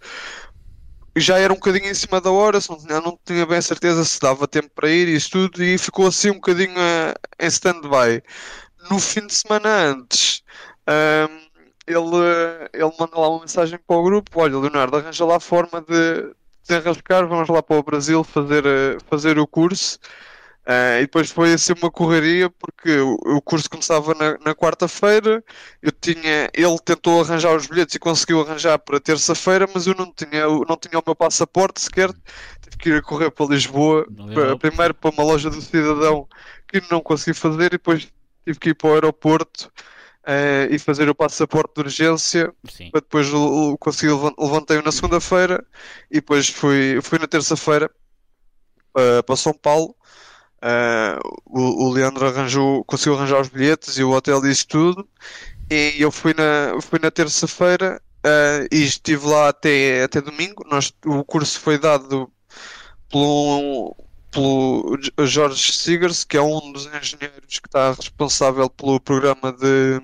já era um bocadinho em cima da hora, não, não tinha bem certeza se dava tempo para ir e isso tudo, e ficou assim um bocadinho uh, em stand-by. No fim de semana antes, uh, ele, ele mandou lá uma mensagem para o grupo: Olha, Leonardo, arranja lá a forma de, desenrascar, vamos lá para o Brasil fazer, eh, fazer o curso. Uh, e depois foi assim uma correria porque o, o curso começava na, na quarta-feira. Eu tinha, ele tentou arranjar os bilhetes e conseguiu arranjar para terça-feira, mas eu não tinha, não tinha o meu passaporte sequer. Tive que ir a correr para Lisboa, para, primeiro para uma loja do cidadão que não consegui fazer, e depois tive que ir para o aeroporto uh, e fazer o passaporte de urgência. Sim. Depois consegui, levantei-o na segunda-feira e depois fui, fui na terça-feira uh, para São Paulo. Uh, o, o, Leandro arranjou, conseguiu arranjar os bilhetes e o hotel disse tudo. E eu fui na, fui na terça-feira uh, e estive lá até, até domingo. Nós, o curso foi dado pelo, pelo Jorge Sigers, que é um dos engenheiros que está responsável pelo programa de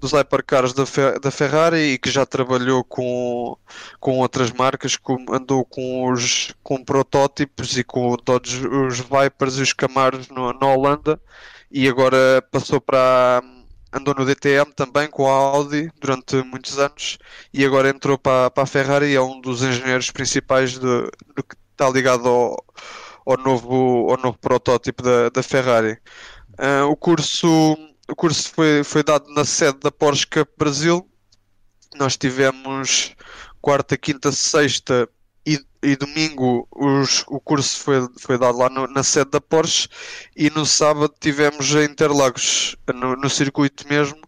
dos hypercars da, da Ferrari e que já trabalhou com, com outras marcas, com, andou com os com protótipos e com todos os Vipers e os Camaros no, na Holanda e agora passou para andou no DTM também com a Audi durante muitos anos e agora entrou para, para a Ferrari e é um dos engenheiros principais de, de que está ligado ao, ao, novo, ao novo protótipo da, da Ferrari. Uh, o curso o curso foi, foi dado na sede da Porsche Cup Brasil. Nós tivemos quarta, quinta, sexta e, e domingo os, o curso foi, foi dado lá no, na sede da Porsche e no sábado tivemos em Interlagos, no, no circuito mesmo,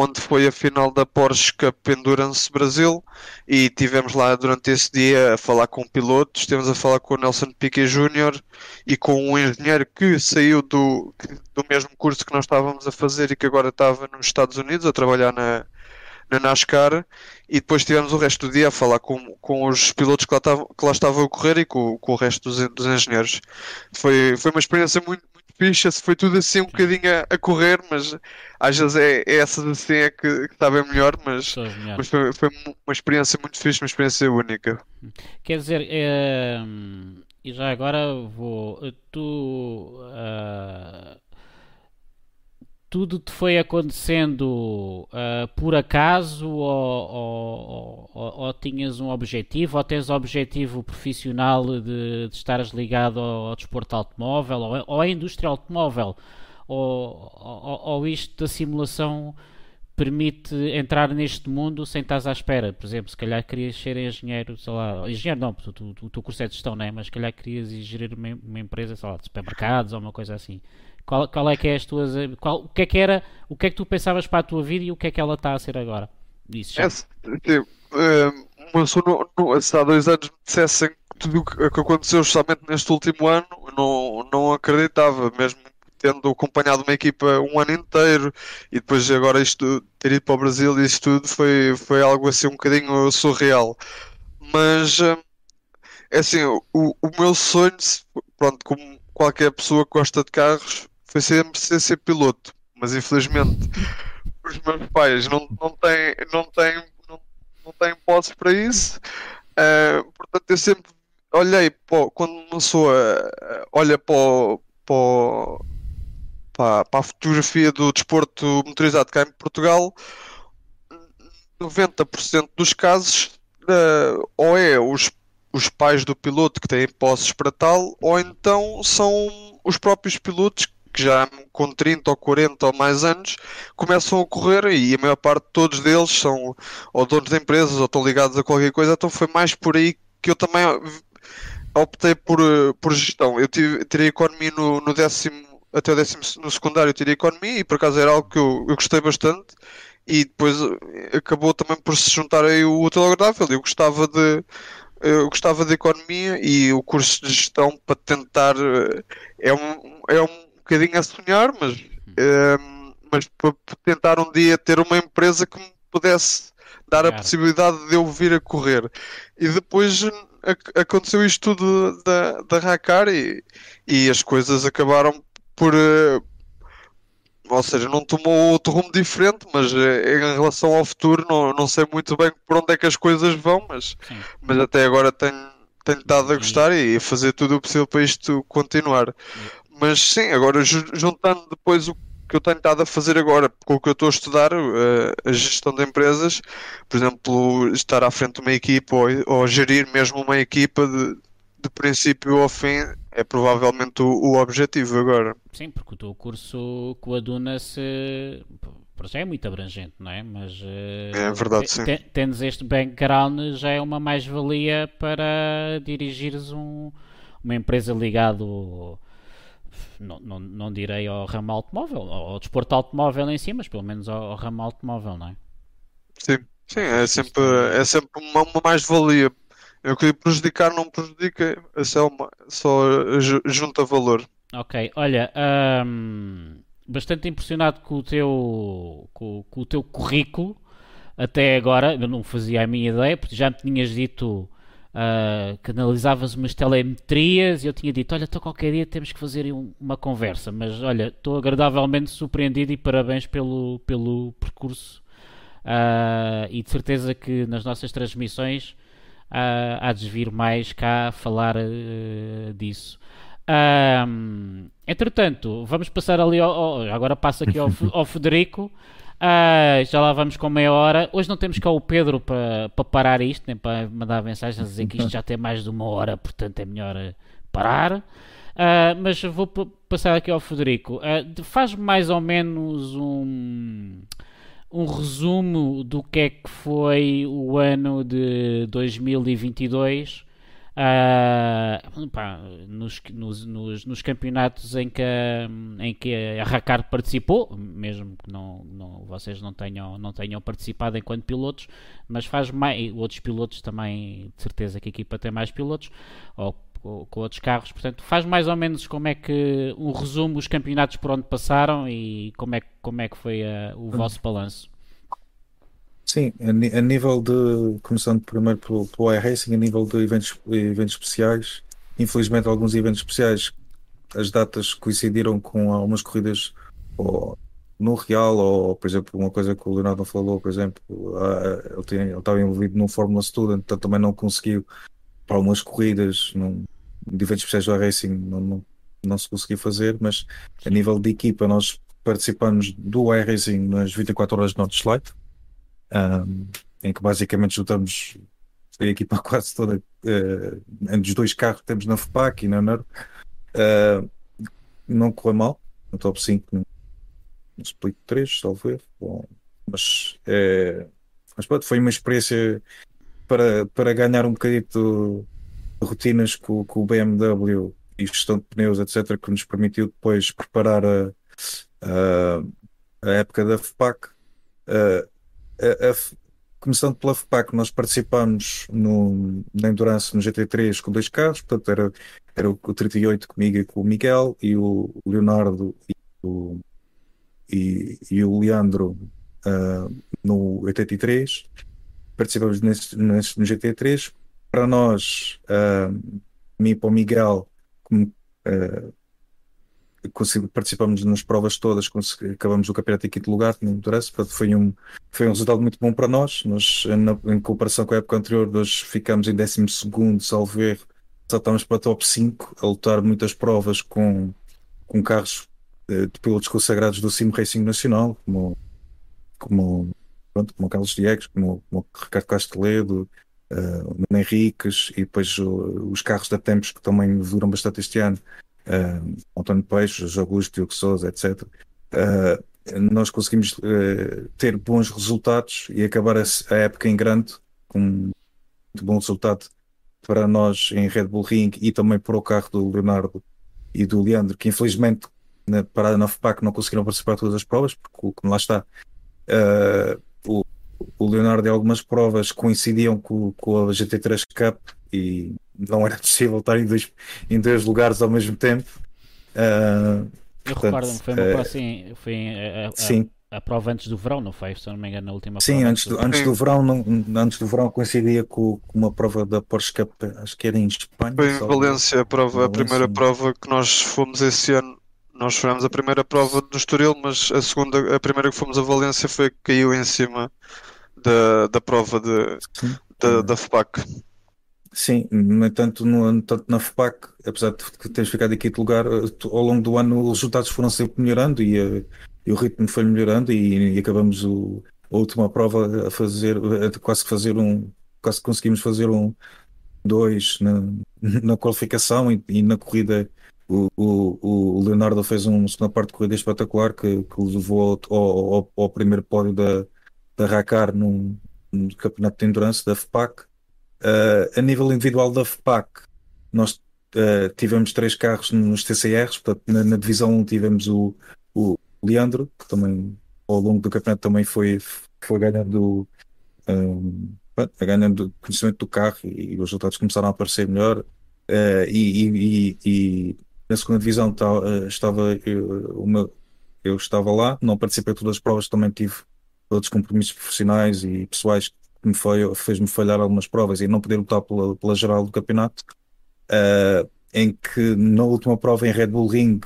onde foi a final da Porsche Cup Endurance Brasil e tivemos lá durante esse dia a falar com pilotos, estivemos a falar com o Nelson Piquet Jr. e com um engenheiro que saiu do, do mesmo curso que nós estávamos a fazer e que agora estava nos Estados Unidos a trabalhar na, na NASCAR e depois tivemos o resto do dia a falar com, com os pilotos que lá, que lá estavam a correr e com, com o resto dos, dos engenheiros. Foi, foi uma experiência muito, ficha, se foi tudo assim um bocadinho a, a correr, mas às vezes é, é essas assim é que, que está bem melhor, mas, mas foi, foi, uma experiência muito fixe, uma experiência única. Quer dizer, é, e já agora vou. Tu. Uh, tudo te foi acontecendo uh, por acaso ou, ou, ou, ou, tinhas um objetivo ou tens objetivo profissional de, de estares ligado ao, ao desporto automóvel ou, ou à indústria automóvel? Ou, isto da simulação permite entrar neste mundo sem estar à espera? Por exemplo, se calhar querias ser engenheiro sei lá, engenheiro não, o teu curso é de gestão, não é? mas se calhar querias gerir uma, uma empresa sei lá, de supermercados ou uma coisa assim qual, qual é que é as tuas. Qual, o que é que era. O que é que tu pensavas para a tua vida e o que é que ela está a ser agora? Isso já. É, tipo, mas se, não, se há dois anos me dissessem tudo o que aconteceu justamente neste último ano, não, não acreditava, mesmo tendo acompanhado uma equipa um ano inteiro e depois agora isto ter ido para o Brasil e isto tudo foi, foi algo assim um bocadinho surreal. Mas é assim, o, o meu sonho, pronto, como qualquer pessoa que gosta de carros, foi sempre ser, ser piloto, mas infelizmente os meus pais não, não têm, não têm, não, não têm posses para isso. Uh, portanto, eu sempre olhei para, quando uma pessoa olha para, para, para, para a fotografia do desporto motorizado cá em Portugal, 90% dos casos uh, ou é os, os pais do piloto que têm posses para tal, ou então são os próprios pilotos que já com 30 ou 40 ou mais anos começam a correr e a maior parte todos deles são ou donos de empresas ou estão ligados a qualquer coisa, então foi mais por aí que eu também optei por, por gestão. Eu tive, tirei economia no, no décimo, até o décimo no secundário, tirei economia e por acaso era algo que eu, eu gostei bastante e depois acabou também por se juntar aí o útil agradável. Eu gostava de eu gostava de economia e o curso de gestão para tentar é um, é um bocadinho a sonhar, mas, uh, mas para tentar um dia ter uma empresa que me pudesse dar a possibilidade de eu vir a correr. E depois aconteceu isto tudo da, da Racar e, e as coisas acabaram por. Uh, ou seja, não tomou outro rumo diferente, mas uh, em relação ao futuro não, não sei muito bem por onde é que as coisas vão, mas, mas até agora tenho, tenho estado a gostar e a fazer tudo o possível para isto continuar. Mas sim, agora juntando depois o que eu tenho estado a fazer agora com o que eu estou a estudar, uh, a gestão de empresas, por exemplo, estar à frente de uma equipa ou, ou gerir mesmo uma equipa de, de princípio ao fim, é provavelmente o, o, objetivo agora. Sim, porque o teu curso coaduna-se. Por já é muito abrangente, não é? Mas. Uh, é verdade, sim. Tens este background, já é uma mais-valia para dirigires um, uma empresa ligada não, não, não direi ao ramo automóvel, ao, desporto automóvel em si, mas pelo menos ao, ao ramo automóvel, não é? Sim, sim, é sempre, é sempre uma, uma mais-valia. Eu queria prejudicar, não prejudica, é uma, só junta valor. Ok, olha, hum, bastante impressionado com o teu, com, com, o teu currículo até agora. Eu não fazia a minha ideia, porque já me tinhas dito uh, que analisavas umas telemetrias e eu tinha dito: Olha, então qualquer dia temos que fazer uma conversa. Mas olha, estou agradavelmente surpreendido e parabéns pelo, pelo percurso. Uh, e de certeza que nas nossas transmissões uh, há de vir mais cá falar uh, disso. Um, entretanto, vamos passar ali ao, ao, agora passo aqui ao, ao Federico. Uh, já lá vamos com meia hora. Hoje não temos cá o Pedro para pa parar isto, nem para mandar mensagens a dizer que isto já tem mais de uma hora, portanto é melhor uh, parar. Uh, mas vou passar aqui ao Federico. faz mais ou menos um, um resumo do que é que foi o ano de 2022 Uh, pá, nos, nos, nos, nos, campeonatos em que, em que a Racar participou, mesmo que não, não, vocês não tenham, não tenham participado enquanto pilotos, mas faz mais, outros pilotos também, de certeza que a equipa tem mais pilotos, ou, ou com outros carros, portanto faz mais ou menos como é que um resumo os campeonatos por onde passaram e como é, como é que foi uh, o vosso balanço. Sim, a, nível de, começando primeiro pelo, pelo iRacing, a nível de eventos, eventos especiais, infelizmente alguns eventos especiais, as datas coincidiram com algumas corridas ou, no Real, ou por exemplo, uma coisa que o Leonardo falou, por exemplo, ele, estava envolvido no Fórmula Student, então também não conseguiu para algumas corridas num, de eventos especiais do iRacing não, não, não se conseguiu fazer, mas a nível de equipa nós participamos do iRacing nas 24 horas de Nordschleife, um, em que basicamente juntamos a equipa quase toda uh, dois carros que temos na FPAC e na NER. Uh, não correu mal, no top 5, no, split 3, salvo Bom, mas, é, mas pronto, foi uma experiência para, para ganhar um bocadinho de rotinas com, com o BMW e gestão de pneus, etc., que nos permitiu depois preparar a, a, a época da FPAC. Uh, a, a, começando pela FPAC, nós participamos no, na Endurance no GT3 com dois carros, portanto era, era o, 38 comigo e com o Miguel e o Leonardo e o, e, e o Leandro uh, no 83. Participamos nesse, nesse, no GT3. Para nós, uh, mim e para o Miguel, como, uh, participamos nas provas todas, acabamos o campeonato em quinto lugar, não interessa, foi um, foi um resultado muito bom para nós. Nós, na, em comparação com a época anterior, nós ficamos em 12 segundo, salvo erro, saltámos para top 5 a lutar muitas provas com, com carros de, de pilotos consagrados do Sim Racing Nacional, como, como, pronto, como Carlos Diegues, como, como Ricardo Casteledo, uh, o Henriques e depois uh, os carros da Tempos que também duram bastante este ano uh, António Peixes, José Augusto, Diogo Souza, etc. Uh, nós conseguimos uh, ter bons resultados e acabar a, a, época em grande com um bom resultado para nós em Red Bull Ring e também para o carro do Leonardo e do Leandro, que infelizmente na parada na FPAC não conseguiram participar de todas as provas, porque lá está, o, o, Leonardo em algumas provas coincidiam com, com a GT3 Cup e não era possível estar em dois, em dois lugares ao mesmo tempo. Uh, eu recordo-me, foi uma uh, assim, foi a, a, sim. A, a, prova antes do verão, não foi? Se não me engano, na última sim, prova. Antes do, antes do verão, não, antes do verão coincidia com, com, uma prova da Porsche Cup, acho que era em Espanha. Foi em Valência, a, prova, a primeira prova que nós fomos esse ano. Nós fomos a primeira prova do Estoril, mas a segunda, a primeira que fomos a Valência foi que caiu em cima da, da prova de, da, da FPAC. Sim, no entanto, no, tanto na FPAC, apesar de teres ficado aqui de lugar, eh, ao longo do ano os resultados foram sempre melhorando e, eh, e o ritmo foi melhorando e, e acabamos o, a última prova a fazer, a quase fazer um, quase conseguimos fazer um dois na, na qualificação e, e na corrida. O, o, o, Leonardo fez uma segunda parte de corrida espetacular que, que levou ao, ao, ao, primeiro pódio da, da Racar no, campeonato de endurance da FPAC Uh, a nível individual da FPAC, nós uh, tivemos três carros nos TCRs, portanto, na, na divisão 1 tivemos o, o Leandro, que também ao longo do campeonato também foi, foi ganhando, um, ganhando conhecimento do carro e, e, os resultados começaram a aparecer melhor. Uh, e, e, e, na segunda divisão uh, estava eu, meu, eu, estava lá, não participei de todas as provas, também tive outros compromissos profissionais e pessoais que me foi, fez-me falhar algumas provas e não poder lutar pela, pela geral do campeonato. Uh, em que na última prova em Red Bull Ring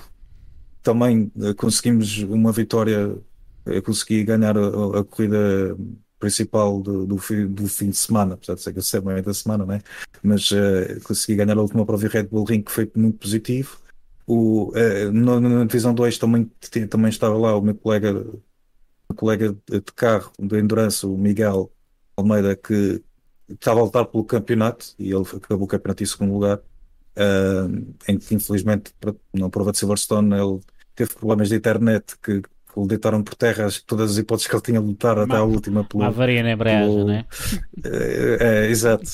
também conseguimos uma vitória eu consegui ganhar a, a corrida principal do, do, fim, do, fim, de semana, apesar de ser que eu sei da semana, né? mas uh, consegui ganhar a última prova em Red Bull Ring, que foi muito positivo. O, uh, na, na, divisão 2 também, também estava lá o meu colega, meu colega de carro do Endurance, o Miguel Almeida, que estava a lutar pelo campeonato e ele acabou o campeonato em segundo lugar. Uh, em que infelizmente na prova de Silverstone ele teve problemas de internet que que o deitaram por terra todas as hipóteses que ele tinha de lutar até à última. Pelo, uma avaria na embreagem, pelo, né? é, é, exato.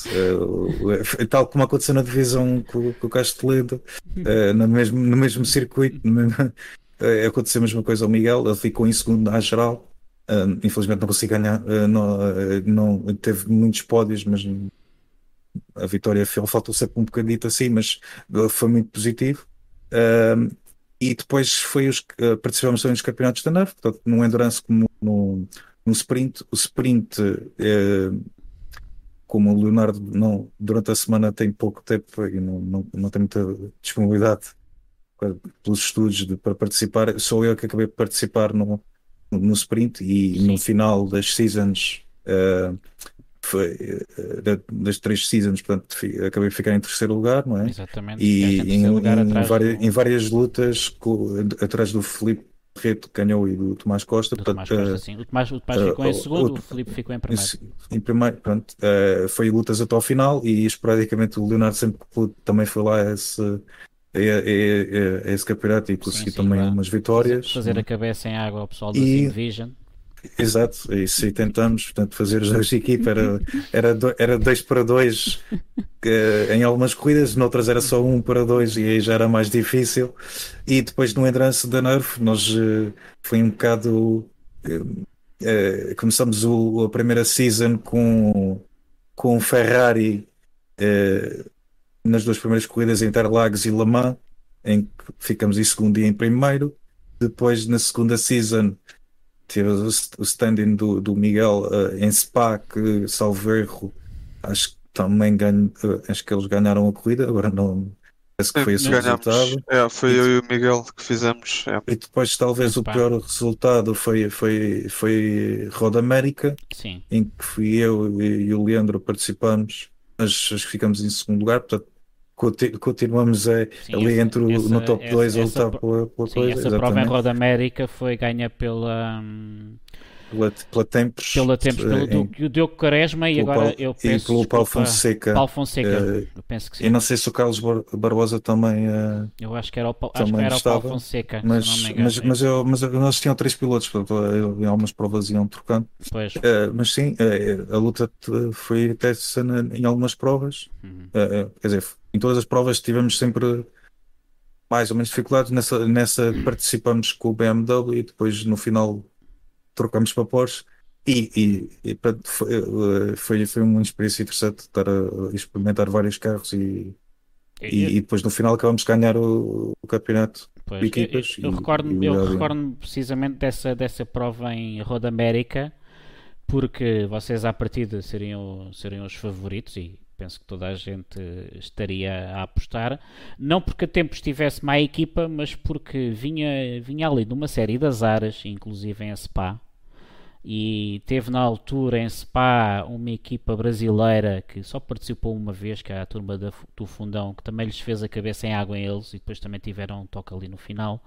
É, tal como aconteceu na divisão com, com o Casteledo, é, no, mesmo, no mesmo circuito, no mesmo, é, aconteceu a mesma coisa ao Miguel, ele ficou em segundo à geral. Infelizmente não consegui ganhar, uh, não, uh, não, teve muitos pódios, mas a vitória faltou sempre um bocadito assim, mas foi muito positivo. E depois foi os uh, participamos também nos campeonatos da NAV, portanto, no Endurance como no, no Sprint. O Sprint, uh, como o Leonardo não, durante a semana tem pouco tempo e não, não, não tem muita disponibilidade pelos estudos de, para participar, sou eu que acabei de participar no, no Sprint e Sim. no final das seasons. Uh, foi, eh, das três seasons, portanto, acabei de ficar em terceiro lugar, não é? Exatamente. E em, em, várias, do... em, várias, lutas atrás do Felipe Reto ganhou e do Tomás Costa. Do portanto, Tomás Costa, uh. O Tomás, o Tomás uh, ficou em segundo, o, o Felipe ficou em primeiro. Em primeiro, pronto. Uh, foi lutas até ao final e esporadicamente o Leonardo sempre também foi lá esse, a, a, a esse campeonato e conseguiu também umas vitórias. Fazer a cabeça em água ao pessoal do e, Vision. Exato, isso e tentamos, portanto, fazer os dois de equipa era, era, do, era dois para dois que, em algumas corridas, noutras era só um para dois e aí já era mais difícil. E depois no Endurance da Nerf, nós uh, foi um bocado. Uh, uh, começamos o, a primeira season com, com o Ferrari nas duas primeiras corridas, Interlagos e Le Mans, em que ficamos em segundo e em primeiro. Depois, na segunda season, Teve o standing do, do Miguel uh, em Spa, que, salvo erro, acho que também ganho, uh, acho que eles ganharam a corrida, agora não. Parece que foi esse o resultado. É, foi e, eu e o Miguel que fizemos. É. E depois, talvez, o pior resultado foi, foi, foi Roda América, Sim. em que fui eu e, e o Leandro participamos, mas acho que ficamos em segundo lugar, portanto continuamos a, sim, ali essa, entre o, essa, no top 2 a lutar pela, pela sim, coisa. Essa prova em Roda América foi ganha pela. Pela, pela Tempos, pela Tempos pelo em, Diogo Quaresma e agora Paulo, eu penso. E pelo Paulo Fonseca. Paulo Fonseca, uh, eu penso que sim. E não sei se o Carlos Barbosa também. Uh, eu acho que era o, acho que era o Paulo Fonseca. Mas, engano, mas, mas, eu, mas nós tinham três pilotos, portanto, em algumas provas iam trocando. Pois. Uh, mas sim, a luta foi até em algumas provas. Uhum. quer dizer, em todas as provas tivemos sempre mais ou menos dificuldades. Nessa, nessa participamos com o BMW e depois no final trocamos para Porsche. E, e, e foi, eh, foi, foi uma experiência interessante estar a experimentar vários carros e, e, e depois no final acabamos de ganhar o, o campeonato pois, de equipas. Eu, eu, eu recordo precisamente dessa, dessa prova em Roda América porque vocês à partida seriam, seriam os favoritos e penso que toda a gente estaria a apostar. Não porque a tempo estivesse má equipa, mas porque vinha, vinha ali de uma série de azares, inclusive em Spa. E teve na altura em Spa uma equipa brasileira que só participou uma vez, que é a turma do Fundão, que também lhes fez a cabeça em água eles e depois também tiveram um toque ali no final.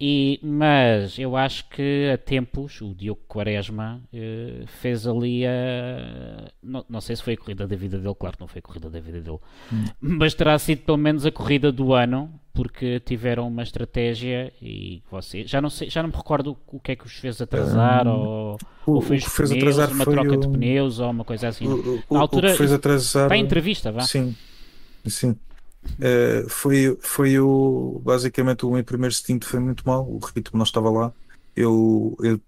E, mas eu acho que a tempos o Diogo Quaresma eh, fez ali a. Não, não, sei se foi a corrida da vida dele, claro que não foi a corrida da vida dele, hum. mas terá sido pelo menos a corrida do ano, porque tiveram uma estratégia e você. Já não, sei, já não me recordo o que é que os fez atrasar, um, ou, o, ou foi os fez pneus, atrasar uma troca o... de pneus ou uma coisa assim. O, Na altura, fez atrasar... para a entrevista, vá. Sim, sim. Uh, foi, foi o basicamente o meu primeiro stint foi muito mal, o ritmo não estava lá. Eu, eu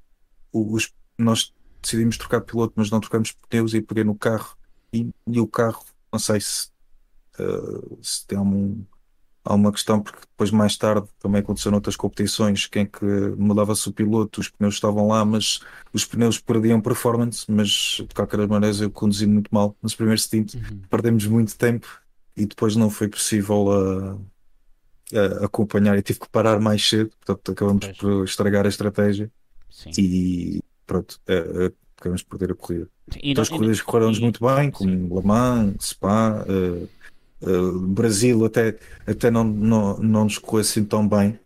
os, nós decidimos trocar de piloto, mas não trocamos pneus e peguei no carro e, e o carro, não sei se, uh, se tem algum, alguma questão, porque depois mais tarde também aconteceu noutras competições, quem que mudava-se o piloto, os pneus estavam lá, mas os pneus perdiam performance, mas de qualquer maneira eu conduzi muito mal nos primeiros stint, uhum. perdemos muito tempo e depois não foi possível a, a acompanhar e tive que parar mais cedo, portanto acabamos pois. por estragar a estratégia Sim. e pronto, uh, acabamos por perder a corrida. E então, as corridas correram-nos muito bem, como. Le Mans, Spa, uh, uh, Brasil até, até não, não, não nos correu assim tão bem,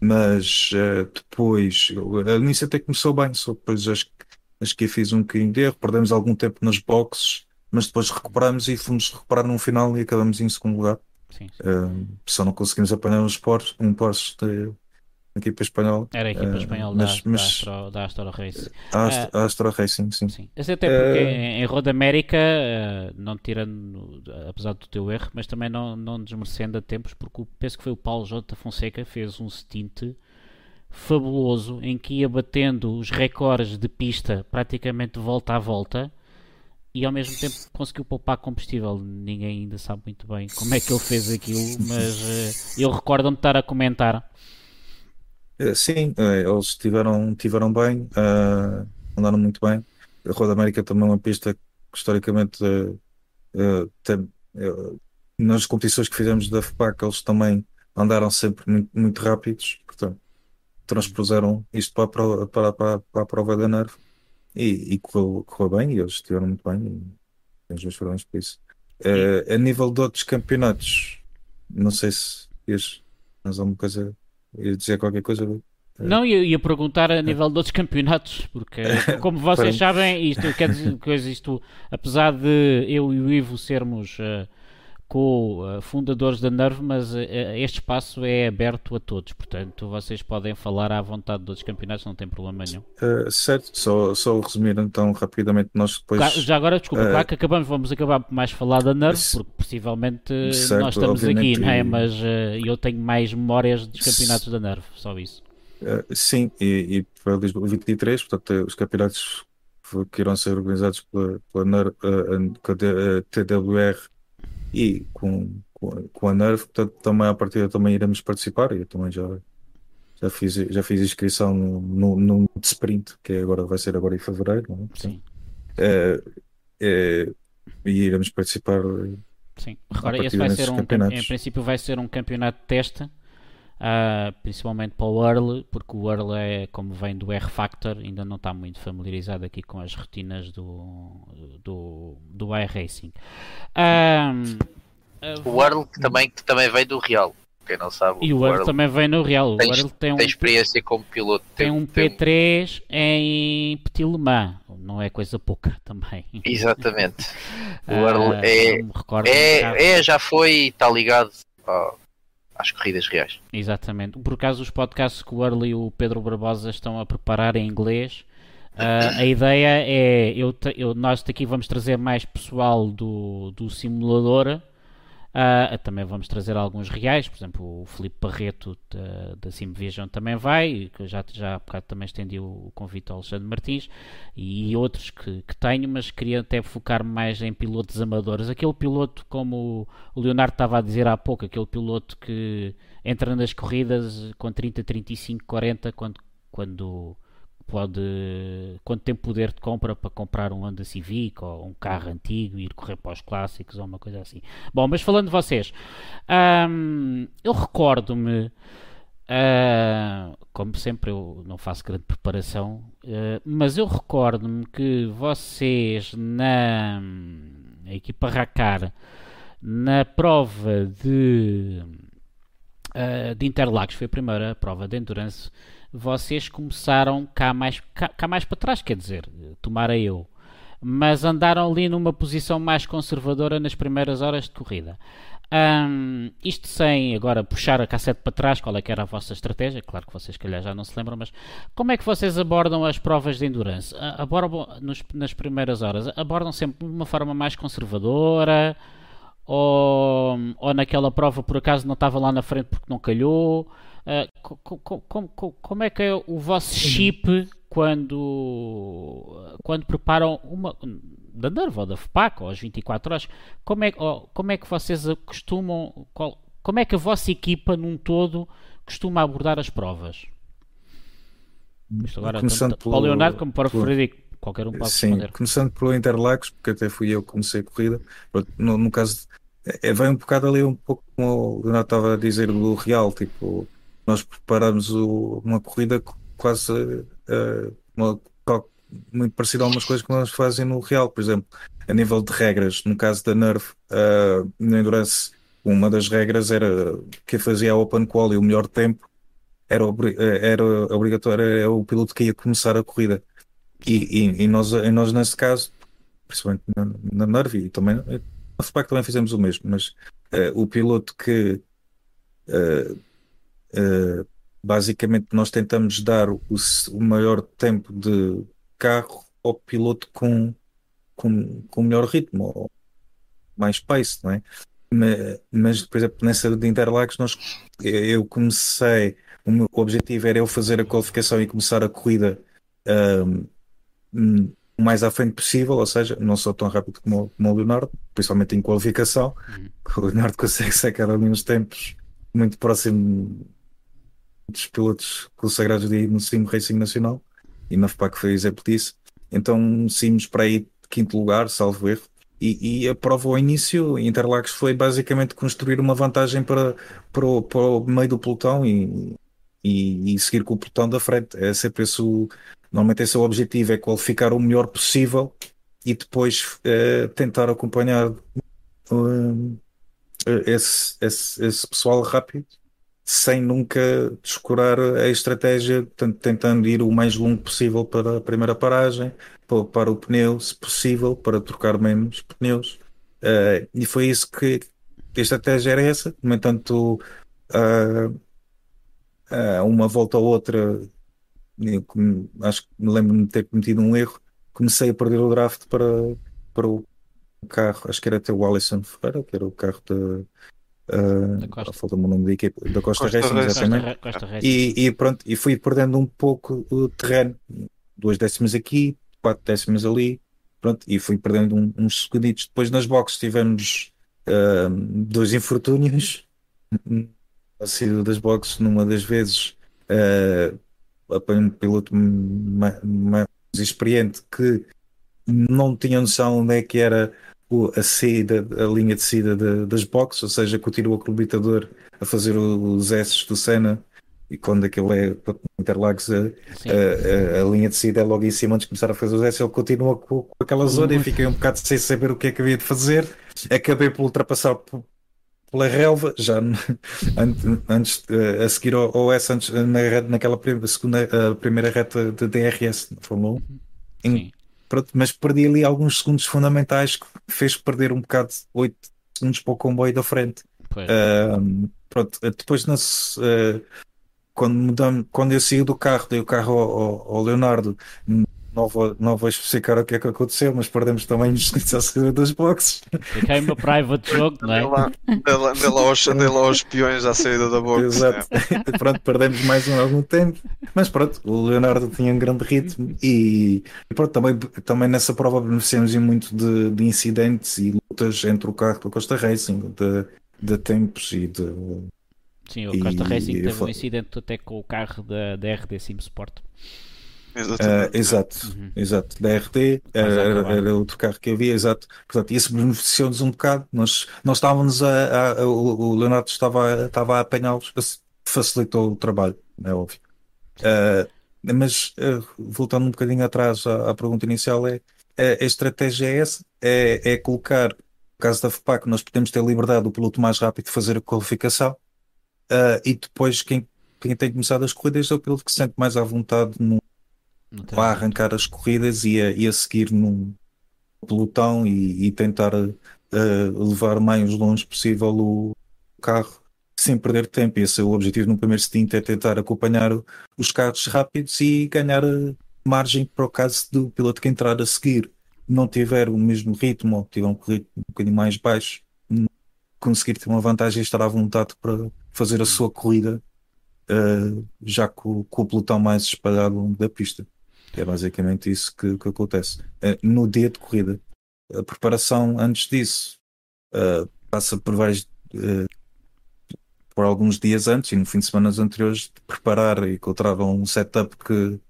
mas uh, depois, a início até começou bem, só depois acho, acho que fiz um bocadinho de erro, perdemos algum tempo nas boxes, mas depois recuperamos e fomos recuperar no final e acabamos em segundo lugar. Sim, sim. Uh, só não conseguimos apanhar uns Porsche, um Porsche de, equipa espanhola. Era a equipa uh, espanhola da, mas, da, Astro, da Astro Racing. A Astro, uh, Astro Racing, sim. sim. Até porque uh, em, Roda América, não tirando, apesar do teu erro, mas também não, não desmerecendo a tempos, porque penso que foi o Paulo J. Fonseca fez um stint fabuloso em que ia batendo os recordes de pista praticamente volta a volta e ao mesmo tempo conseguiu poupar combustível. Ninguém ainda sabe muito bem como é que ele fez aquilo, mas uh, eu recordo-me estar a comentar eh, sim, eh, eles tiveram, tiveram bem, uh, andaram muito bem. A Roda América também é uma pista que historicamente uh, tem, nas competições que fizemos da FPAC eles também andaram sempre muito, muito rápidos, portanto transpuseram isto para a para, para, para a prova da Nerve e, e correu, correu, bem e eles estiveram muito bem e os dois parabéns por isso. Uh, a nível de outros campeonatos, não sei se tens alguma coisa dizer qualquer coisa. Não, eu ia perguntar a nível de outros campeonatos, porque como vocês sabem, isto quer dizer coisa, isto, apesar de eu e o Ivo sermos uh, co-fundadores da Nerve, mas uh, este espaço é aberto a todos, portanto vocês podem falar à vontade de outros campeonatos, não tem problema nenhum. Uh, certo, só, só resumir então rapidamente, nós depois. Claro, já agora, desculpa, uh, claro que acabamos, vamos acabar por mais falar da Nerve, porque possivelmente certo, nós estamos aqui, não é? Mas eu tenho mais memórias dos campeonatos da Nerve, só isso. sim, e, e para 2023, portanto, os campeonatos que irão ser organizados pela, pela NER, TWR e com, com, com a Nerve, portanto, também a partir também iremos participar. Eu também já, já, fiz, já fiz inscrição no, no, no sprint, que é agora, vai ser agora em fevereiro. Não é? Portanto, é, é, e iremos participar. Sim, agora esse vai ser um, em princípio vai ser um campeonato de teste Uh, principalmente para o Earl, porque o Earl é, como vem do R-Factor, ainda não está muito familiarizado aqui com as rotinas do, do, do iRacing. Uh, o Earl que também, que também vem do Real. Quem não sabe, e o Earl também vem no Real. Tem, o Earl tem, um, tem experiência como piloto. Tem, tem um P3 em Petit Le Mans, não é coisa pouca também. Exatamente. O Earl uh, é, é, é, já foi e está ligado ao, às corridas reais. Exatamente. Por acaso os podcasts que o Early e o Pedro Barbosa estão a preparar em inglês, uh, a ideia é, eu, eu, nós daqui vamos trazer mais pessoal do, do simulador, Uh, também vamos trazer alguns reais, por exemplo, o Felipe Barreto da, da Simvision também vai, que já, já há bocado também estendi o, convite ao Alexandre Martins, e, outros que, que tenho, mas queria até focar mais em pilotos amadores. Aquele piloto, como o Leonardo estava a dizer há pouco, aquele piloto que entra nas corridas com 30, 35, 40, quando, quando pode, quando tem poder de compra para comprar um Honda Civic ou um carro antigo e ir correr para os clássicos ou uma coisa assim. Bom, mas falando de vocês, hum, eu recordo-me, uh, como sempre eu não faço grande preparação, uh, mas eu recordo-me que vocês na equipa Racar, na prova de, uh, de Interlagos, foi a primeira prova de endurance, vocês começaram cá mais, cá, cá mais para trás, quer dizer, tomara eu, mas andaram ali numa posição mais conservadora nas primeiras horas de corrida. Um, isto sem agora puxar a cassete para trás, qual é que era a vossa estratégia? Claro que vocês, calhar, já não se lembram, mas como é que vocês abordam as provas de endurance? Abordam nos, nas primeiras horas, abordam sempre de uma forma mais conservadora ou, ou naquela prova por acaso não estava lá na frente porque não calhou? Uh, como, é que é o vosso chip quando, quando preparam uma da Nerva ou da FPAC ou às 24 horas? Como é, como é que vocês costumam, qual, como é que a vossa equipa num todo costuma abordar as provas? Isto agora, começando tanto, pelo, para o Leonardo como para o Frederico, qualquer um pode Sim, responder. começando pelo Interlagos, porque até fui eu que comecei a corrida. No, no caso, é, vem um bocado ali, um pouco como o Leonardo estava a dizer do Real, tipo, nós preparamos o, uma corrida quase uh, uma, muito parecida a algumas coisas que nós fazem no Real, por exemplo, a nível de regras, no caso da Nerf, uh, na Endurance, uma das regras era que fazia a Open Qual e o melhor tempo era, era obrigatório, era o piloto que ia começar a corrida. E, e, e nós, e nós, nesse caso, principalmente na, na Nerv e também na FPAC também fizemos o mesmo, mas uh, o piloto que uh, uh, basicamente nós tentamos dar o, o, maior tempo de carro ao piloto com, com, com melhor ritmo, ou mais pace, não é? Mas, mas por exemplo, nessa de Interlagos, nós, eu comecei, o meu objetivo era eu fazer a qualificação e começar a corrida um, o mais à frente possível, ou seja, não sou tão rápido como, como o Leonardo, principalmente em qualificação. Uhum. O Leonardo consegue sacar ali uns tempos muito próximo dos pilotos consagrados de no Sim Racing Nacional e na FPAC foi exemplo disso. Então, simos para aí quinto lugar, salvo erro, e, e, a prova ao início, Interlagos, foi basicamente construir uma vantagem para, para, o, para o meio do pelotão e, e, e, seguir com o pelotão da frente. É sempre esse o, normalmente esse é o objetivo, é qualificar o melhor possível e depois uh, tentar acompanhar uh, esse, esse, esse pessoal rápido sem nunca descurar a estratégia, tentando ir o mais longo possível para a primeira paragem, para o pneu, se possível, para trocar menos pneus. Uh, e foi isso que a estratégia era essa. No entanto, uh, uh, uma volta ou outra, acho que me lembro-me de ter cometido um erro. Comecei a perder o draft para, para o carro, acho que era até o Alisson Ferreira, que era o carro da Uh, Falta-me o nome da equipe, da Costa, Costa Racing, exatamente. Costa, Costa e, e, pronto, e fui perdendo um pouco o terreno, duas décimas aqui, quatro décimas ali, pronto, e fui perdendo um, uns segunditos. Depois nas boxes tivemos uh, dois infortúnios, a saída das boxes, numa das vezes, uh, apanho um piloto mais experiente que não tinha noção onde é que era a saída, a linha de saída de, das boxes, ou seja, continua com o limitador a fazer os S do Senna e quando aquilo é Interlagos, a, a, a, a, linha de saída é logo em cima antes de começar a fazer os S, ele continua com, com aquela zona e fiquei um bocado sem saber o que é que havia de fazer. Acabei por ultrapassar pela relva, já antes, eh, a seguir ao, ao S, antes, na, naquela segunda, a primeira reta de DRS na Fórmula 1. Sim pronto, mas perdi ali alguns segundos fundamentais que fez perder um bocado 8 segundos para o comboio da frente. Uh, pronto, depois uh, quando, mudamos, quando eu saí do carro, dei o carro ao, ao Leonardo, não vou, não vou especificar o que é que aconteceu, mas perdemos também os saída das boxes. Fiquei uma private jogo, não é? Dei lá, dei lá, aos, dei lá aos peões à saída da box. Exato. É. pronto, perdemos mais um algum tempo. Mas pronto, o Leonardo tinha um grande ritmo e, e pronto, também, também nessa prova beneficiamos muito de, de incidentes e lutas entre o carro do Costa Racing, de, de tempos e de. Sim, o Costa e, Racing teve um incidente até com o carro da, da RD Sim Sport. Uh, exato, uhum. exato. Da RT era, era, outro carro que havia, exato. Portanto, isso beneficiou-nos um bocado. Nós, nós estávamos a, a, a o Leonardo estava, estava a apanhá-los, facilitou o trabalho, é óbvio. Uh, mas uh, voltando um bocadinho atrás à, à pergunta inicial, é, é, a estratégia é essa: é, é colocar, no caso da FPAC, nós podemos ter liberdade do piloto mais rápido de fazer a qualificação e depois quem, quem tem começado as corridas é o piloto que se sente mais à vontade no a arrancar as corridas e a, e a seguir num pelotão e, e tentar uh, levar mais longe possível o carro sem perder tempo. Esse é o objetivo no primeiro stint, é tentar acompanhar os carros rápidos e ganhar eh, margem para o caso do piloto que entrar a seguir não tiver o mesmo ritmo ou tiver um ritmo um bocadinho mais baixo, conseguir ter uma vantagem e estar à vontade para fazer a sua corrida uh, já com, com, o pelotão mais espalhado da pista. É basicamente isso que, que acontece. Uh, no dia de corrida, a preparação antes disso uh, passa por vários por alguns dias antes e no fim de semana anteriores de preparar e encontrava um setup que,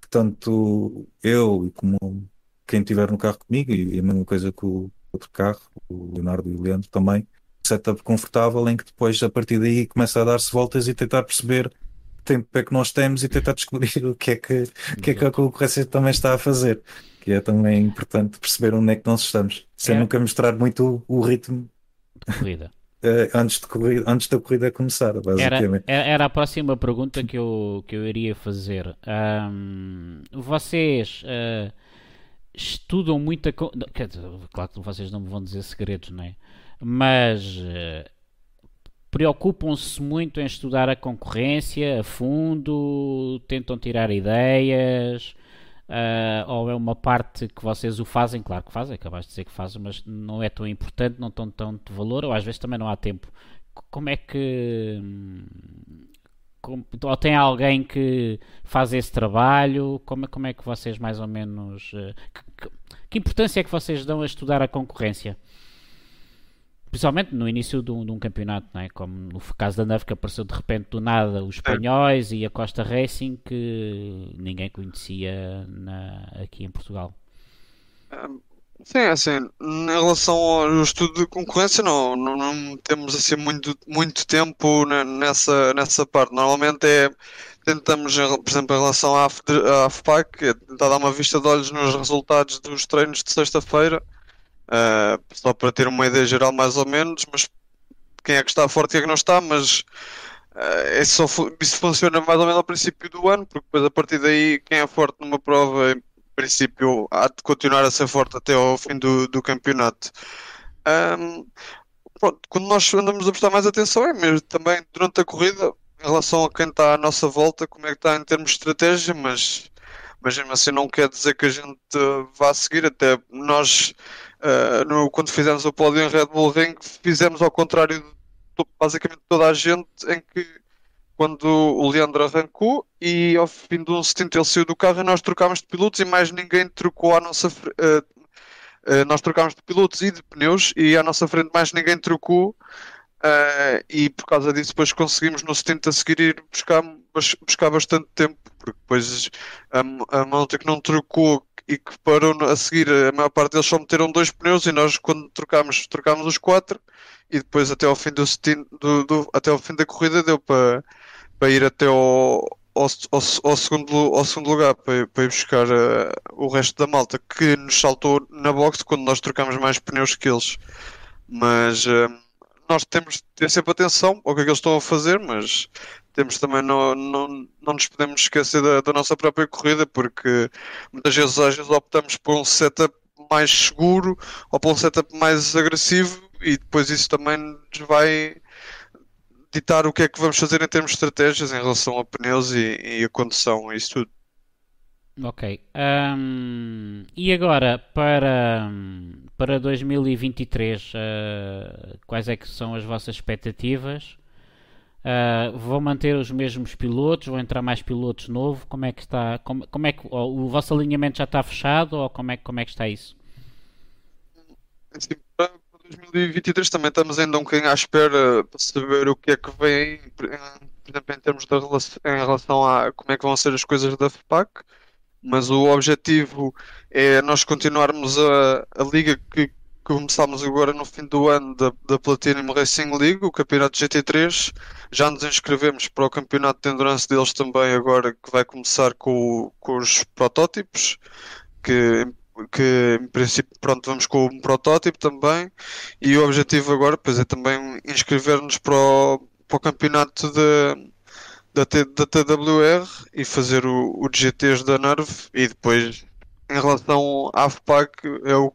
que tanto eu e como quem estiver no carro comigo e, a mesma coisa com o outro carro, o Leonardo e o Leandro também, setup confortável em que depois a partir daí começa a dar-se voltas e tentar perceber que tempo é que nós temos e tentar descobrir o que é que, que, é que a concorrência também está a fazer. Que é também importante perceber onde é que nós estamos, sem é. nunca mostrar muito o, o ritmo de corrida. Uh, antes, de corrida, antes da corrida começar, basicamente. Era, era a próxima pergunta que eu, que eu iria fazer. Um, vocês uh, estudam muita. Claro que vocês não me vão dizer segredos, não é? Mas uh, preocupam-se muito em estudar a concorrência a fundo, tentam tirar ideias. Uh, ou é uma parte que vocês o fazem, claro que fazem, acabaste de dizer que fazem, mas não é tão importante, não tão tanto valor, ou às vezes também não há tempo. Como é que. Como, ou tem alguém que faz esse trabalho? Como, como é que vocês mais ou menos. Uh, que, que, importância é que vocês dão a estudar a concorrência? Principalmente no início de um, de um, campeonato, não é? como no caso da Nerv que apareceu de repente do nada os espanhóis e a Costa Racing que ninguém conhecia na, aqui em Portugal. Sim, é assim, em relação ao estudo de concorrência, não, não, não, temos assim muito, muito tempo nessa, nessa parte. Normalmente é, tentamos, por exemplo, em relação à, à FPAC, é tentar dar uma vista de olhos nos resultados dos treinos de sexta-feira Uh, só para ter uma ideia geral mais ou menos, mas quem é que está forte e quem é que não está, mas uh, é só, isso funciona mais ou menos ao princípio do ano, porque depois a partir daí quem é forte numa prova em princípio há de continuar a ser forte até ao fim do, do campeonato. Um, pronto, quando nós andamos a prestar mais atenção é mesmo também durante a corrida em relação a quem está à nossa volta, como é que está em termos de estratégia, mas mas mesmo assim não quer dizer que a gente vá seguir, até nós uh, no, quando fizemos o pódio em Red Bull Ring, fizemos ao contrário de basicamente toda a gente, em que quando o Leandro arrancou e ao fim de um stint ele saiu do carro e nós trocámos de pilotos e mais ninguém trocou a nossa uh, uh, nós trocámos de pilotos e de pneus e à nossa frente mais ninguém trocou Uh, e por causa disso depois conseguimos no stint a seguir ir buscar, buscar bastante tempo, porque depois a, a malta que não trocou e que parou a seguir, a maior parte deles só meteram dois pneus e nós quando trocámos, trocámos os quatro e depois até ao fim do, do, do até ao fim da corrida deu para, para ir até ao, ao, ao, ao, segundo, ao segundo lugar para, para ir buscar uh, o resto da malta que nos saltou na box quando nós trocámos mais pneus que eles. Mas uh, nós temos de ter sempre atenção ao que é que eles estão a fazer, mas temos também não, não, não nos podemos esquecer da, da nossa própria corrida, porque muitas vezes, às vezes optamos por um setup mais seguro ou por um setup mais agressivo e depois isso também nos vai ditar o que é que vamos fazer em termos de estratégias em relação a pneus e, e a condução isso tudo. Ok. Um, e agora para, para 2023, uh, quais é que são as vossas expectativas? Uh, vão manter os mesmos pilotos? Vão entrar mais pilotos novos? Como é que está? Como, como é que o, vosso alinhamento já está fechado ou como é, como é que está isso? Sim, para 2023 também estamos ainda um bocadinho à espera para saber o que é que vem, por exemplo, em termos de relação, em relação a como é que vão ser as coisas da FPAC, mas o objetivo é nós continuarmos a, a liga que começámos agora no fim do ano da, da Platinum Racing League, o campeonato GT3. Já nos inscrevemos para o campeonato de endurance deles também agora, que vai começar com, com os protótipos, que, que em princípio pronto, vamos com um protótipo também. E o objetivo agora pois, é também inscrever-nos para o, para o campeonato de, da, T, da TWR e fazer o, o GTs da Nerve e depois em relação à FPAC é o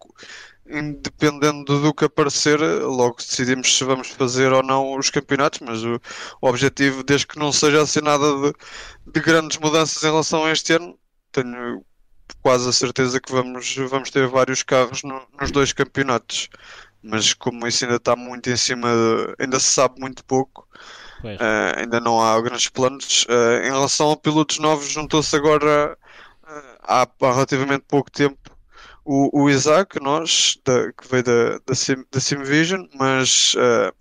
independendo do que aparecer, logo decidimos se vamos fazer ou não os campeonatos, mas o, o objetivo, desde que não seja assim nada de, de, grandes mudanças em relação a este ano, tenho quase a certeza que vamos, vamos ter vários carros no, nos dois campeonatos. mas como isso ainda está muito em cima, de, ainda se sabe muito pouco, uh, ainda não há grandes planos. Uh, em relação a pilotos novos, juntou-se agora há, há relativamente pouco tempo o, o Isaac, nós, da, que veio da, da, Sim, da Simvision, mas uh,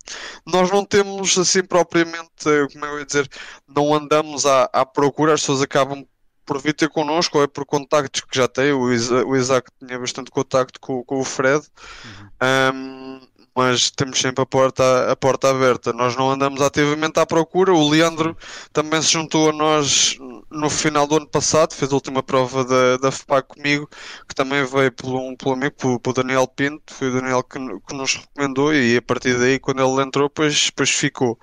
nós não temos assim propriamente, como eu ia dizer, não andamos à, à procura, as pessoas acabam por vir ter connosco ou é por contactos que já tem. O Isaac, o Isaac tinha bastante contacto com, com o Fred, uhum. um, mas temos sempre a porta, a porta aberta. Nós não andamos ativamente à procura. O Leandro também se juntou a nós no final do ano passado, fez a última prova da, da FPAC comigo, que também veio pelo, um, pelo amigo, pelo, pelo Daniel Pinto. Foi o Daniel que, que nos recomendou e a partir daí, quando ele entrou, depois, depois ficou.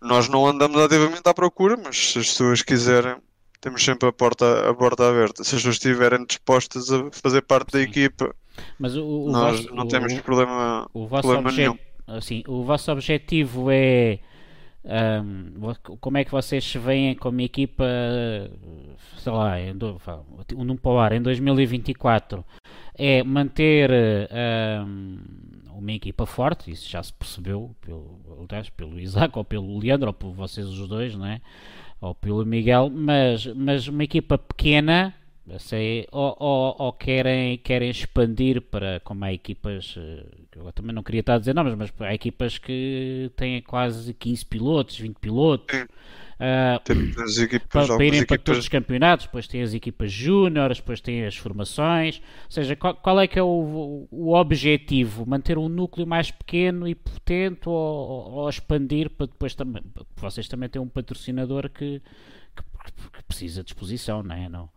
Nós não andamos ativamente à procura, mas se as pessoas quiserem temos sempre a porta, a porta aberta. Se as pessoas estiverem dispostas a fazer parte da equipa, Mas o, o nós vosso, não temos o, problema, o vosso problema nenhum. Assim, o vosso objetivo é um, como é que vocês se veem como equipa, sei lá, em, um para o ar, em 2024? É manter um, uma equipa forte, isso já se percebeu pelo, aliás, pelo Isaac ou pelo Leandro ou por vocês os dois, não é? ou pelo Miguel, mas, mas uma equipa pequena, sei, ou, ou, ou, querem, querem expandir para, como há equipas, eh, eu também não queria estar a dizer nomes, mas há equipas que têm quase 15 pilotos, 20 pilotos. Uh, equipas, para, para irem para todos os campeonatos, depois tem as equipas júniores, depois tem as formações. Ou seja, qual, qual é que é o, o, objetivo? Manter um núcleo mais pequeno e potente ou, ou, expandir para depois também. Vocês também têm um patrocinador que, que, que precisa de exposição, não é? Não,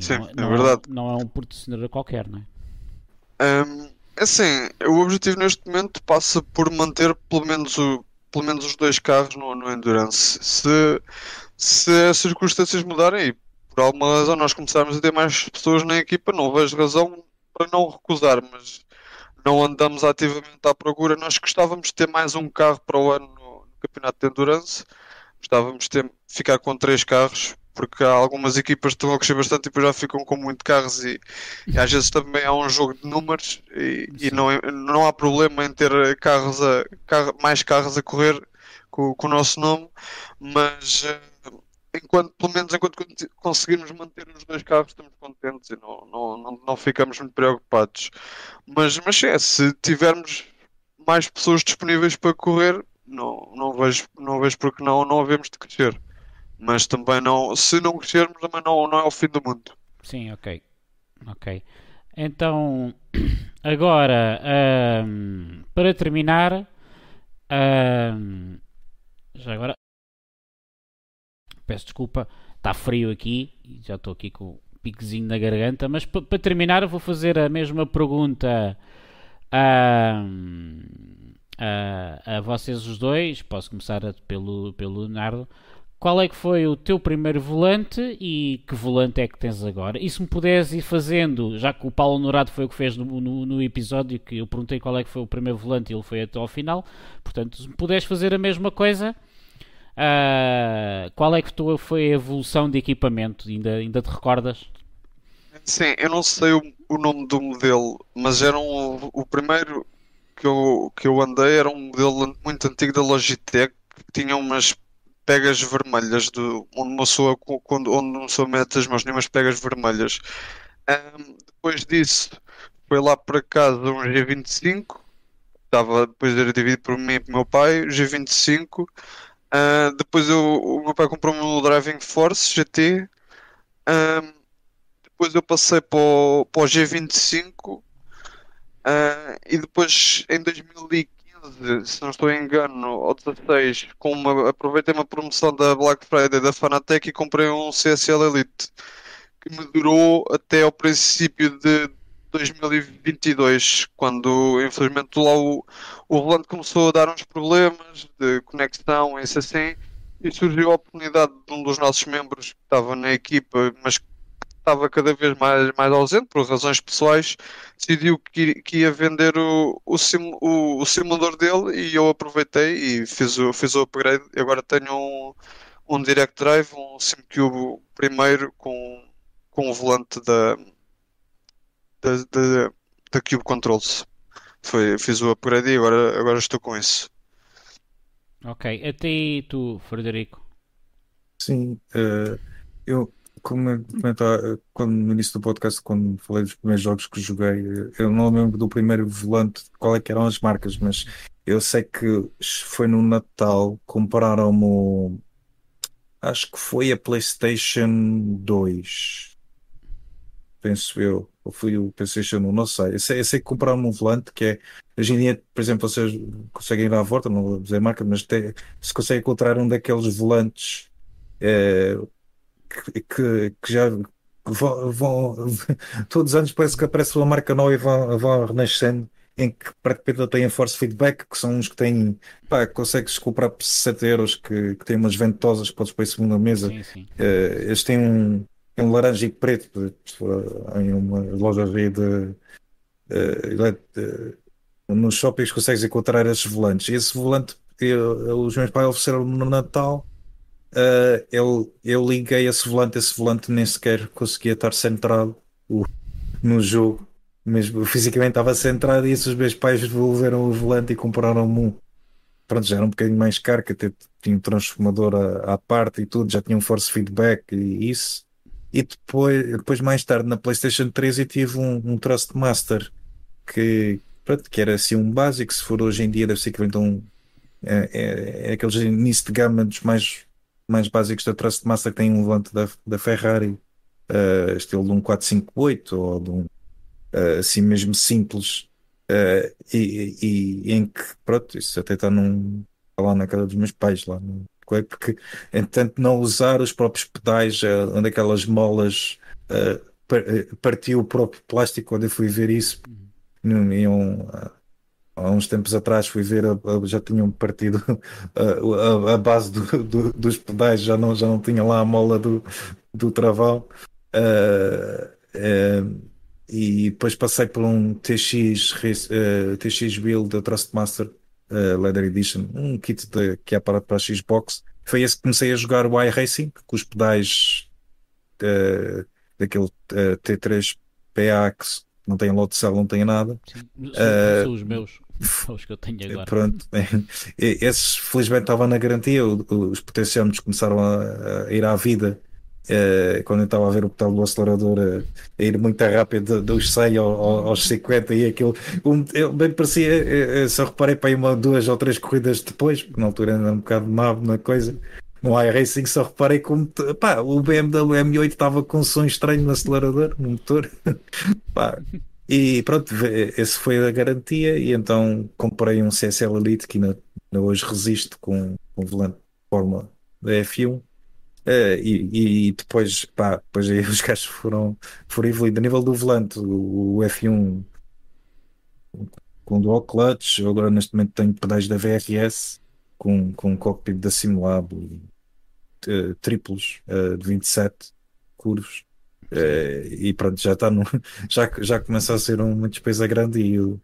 Sim, não, é não verdade. É, não é um patrocinador qualquer, não é? Um, assim, o objetivo neste momento passa por manter pelo menos o pelo menos os dois carros no, no Endurance. Se, se as circunstâncias mudarem e por alguma razão nós começarmos a ter mais pessoas na equipa, não vejo razão para não recusar, mas não andamos ativamente à procura. Nós gostávamos de ter mais um carro para o ano no, no Campeonato de Endurance. Gostávamos de ter, ficar com três carros porque há algumas equipas que estão a crescer bastante e depois já ficam com muito carros e, e às vezes também há um jogo de números e, e não, é, não há problema em ter carros a, carro, mais carros a correr com, com, o nosso nome, mas eh, enquanto, pelo menos enquanto conseguirmos manter os dois carros estamos contentes e não, não, não, não ficamos muito preocupados. Mas, mas é, se tivermos mais pessoas disponíveis para correr, não, não, vejo, não vejo porque não, não havemos de crescer. Mas também não, se não crescermos, também não, não é o fim do mundo. Sim, ok. Ok. Então, agora, um, para terminar, um, já agora, peço desculpa, está frio aqui, já estou aqui com o piquezinho na garganta, mas para terminar vou fazer a mesma pergunta a, a, a vocês os dois, posso começar pelo, pelo Leonardo, qual é que foi o teu primeiro volante e que volante é que tens agora? E se me puderes ir fazendo, já que o Paulo Honorado foi o que fez no, no, no, episódio, que eu perguntei qual é que foi o primeiro volante e ele foi até ao final, portanto, se me puderes fazer a mesma coisa, uh, qual é que foi a evolução de equipamento? Ainda, ainda te recordas? Sim, eu não sei o, o nome do modelo, mas era um, o primeiro que eu, que eu andei era um modelo muito antigo da Logitech que tinha umas pegas vermelhas de onde uma pessoa, quando, onde uma pessoa mete as mãos, tinha umas pegas vermelhas. Um, depois disso, foi lá para casa um G25, estava depois era dividido por mim e pelo meu pai, G25. Uh, depois eu, o meu pai comprou-me um Driving Force GT. Um, depois eu passei para o, para o G25. Uh, e depois em 2015 se não estou em engano, ou 16, com uma, aproveitei uma promoção da Black Friday da Fanatec e comprei um CSL Elite que me durou até ao princípio de 2022, quando infelizmente lá o, o volante começou a dar uns problemas de conexão, isso assim, e surgiu a oportunidade de um dos nossos membros que estava na equipa, mas que estava cada vez mais, mais ausente por razões pessoais, decidiu que, que ia vender o, o, sim, o, o, simulador dele e eu aproveitei e fiz o, fiz o upgrade. E agora tenho um, um Direct Drive, um SimCube primeiro com, com o volante da, da, da, da Cube Controls. Foi, fiz o upgrade e agora, agora estou com isso. Ok, até aí tu, Frederico. Sim, uh, eu como eu comentava quando, no início do podcast, quando falei dos primeiros jogos que joguei, eu não lembro do primeiro volante, qual é que eram as marcas, mas eu sei que foi no Natal, compararam-me, acho que foi a PlayStation 2, penso eu, ou foi o PlayStation 1, não sei. Eu sei, eu sei que compraram um volante que é, hoje em dia, por exemplo, vocês conseguem ir à volta, não vou dizer marca, mas te, se conseguem encontrar um daqueles volantes. É, que, que, que já vão, vão, todos os anos parece que aparece uma marca nova e vão, vão renascendo em que praticamente têm force feedback, que são uns que têm, pá, consegues comprar por 60 euros, que, que têm umas ventosas que podes pôr em segunda mesa. Sim, sim. Uh, eles têm um, um laranja e preto, em uma loja de, de, de, nos shoppings consegues encontrar esses volantes. E esse volante, eu, os meus pais ofereceram no Natal uh, eu, eu liguei esse volante, esse volante nem sequer conseguia estar centrado no jogo, mesmo fisicamente estava centrado e esses meus pais devolveram o volante e compraram-me um. Pronto, já era um bocadinho mais caro, que até tinha um transformador à, à parte e tudo, já tinha um force feedback e isso. E depois, depois mais tarde na PlayStation 3 eu tive um, um Trustmaster que, pronto, que era assim um básico, se for hoje em dia deve ser que então é, é, é aqueles início de gama dos mais mais básicos da Trustmaster que têm um volante da, da Ferrari, uh, estilo de um 458 ou de um uh, assim mesmo simples, uh, e, e, e, em que, pronto, isso até está num, lá na casa dos meus pais, lá no porque entanto não usar os próprios pedais, onde aquelas molas partiu o próprio plástico, quando eu fui ver isso, não iam há uns tempos atrás fui ver, a, a, já tinham partido a, a base do, do, dos pedais, já não, já não tinha lá a mola do, do travão. Uh, uh, e depois passei por um TX, uh, TX Build da Trustmaster Leather Edition, um kit de, que é para, para a Xbox. Foi esse que comecei a jogar o iRacing, com os pedais daquele T3 PA que não tem load cell, não tem nada. Sim, são, são os meus. os que eu tenho agora. Pronto, esses felizmente estavam na garantia, os potenciômetros começaram a, a, ir à vida uh, quando eu estava a ver o pedal do acelerador a, a ir muito rápido dos 100 aos, aos 50 e aquilo, um, eu, bem parecia, eu, eu só reparei para aí uma, duas ou três corridas depois, porque na altura era um bocado má na coisa. No iRacing só reparei como pá, o BMW M8 estava com um som estranho no acelerador, no motor. pá, e pronto, esse foi a garantia. E então comprei um CSL Elite que ainda, hoje resiste com, com volante de forma da F1. Uh, eh, e, e, depois, pá, depois aí os gajos foram, foram evoluindo. A nível do volante, o, o F1 com dual clutch, eu agora neste momento tenho pedais da VRS com, com um cockpit da Simulab uh, triplos uh, de 27 curvos é, e pronto, já está no, já, já começa a ser uma despesa grande e,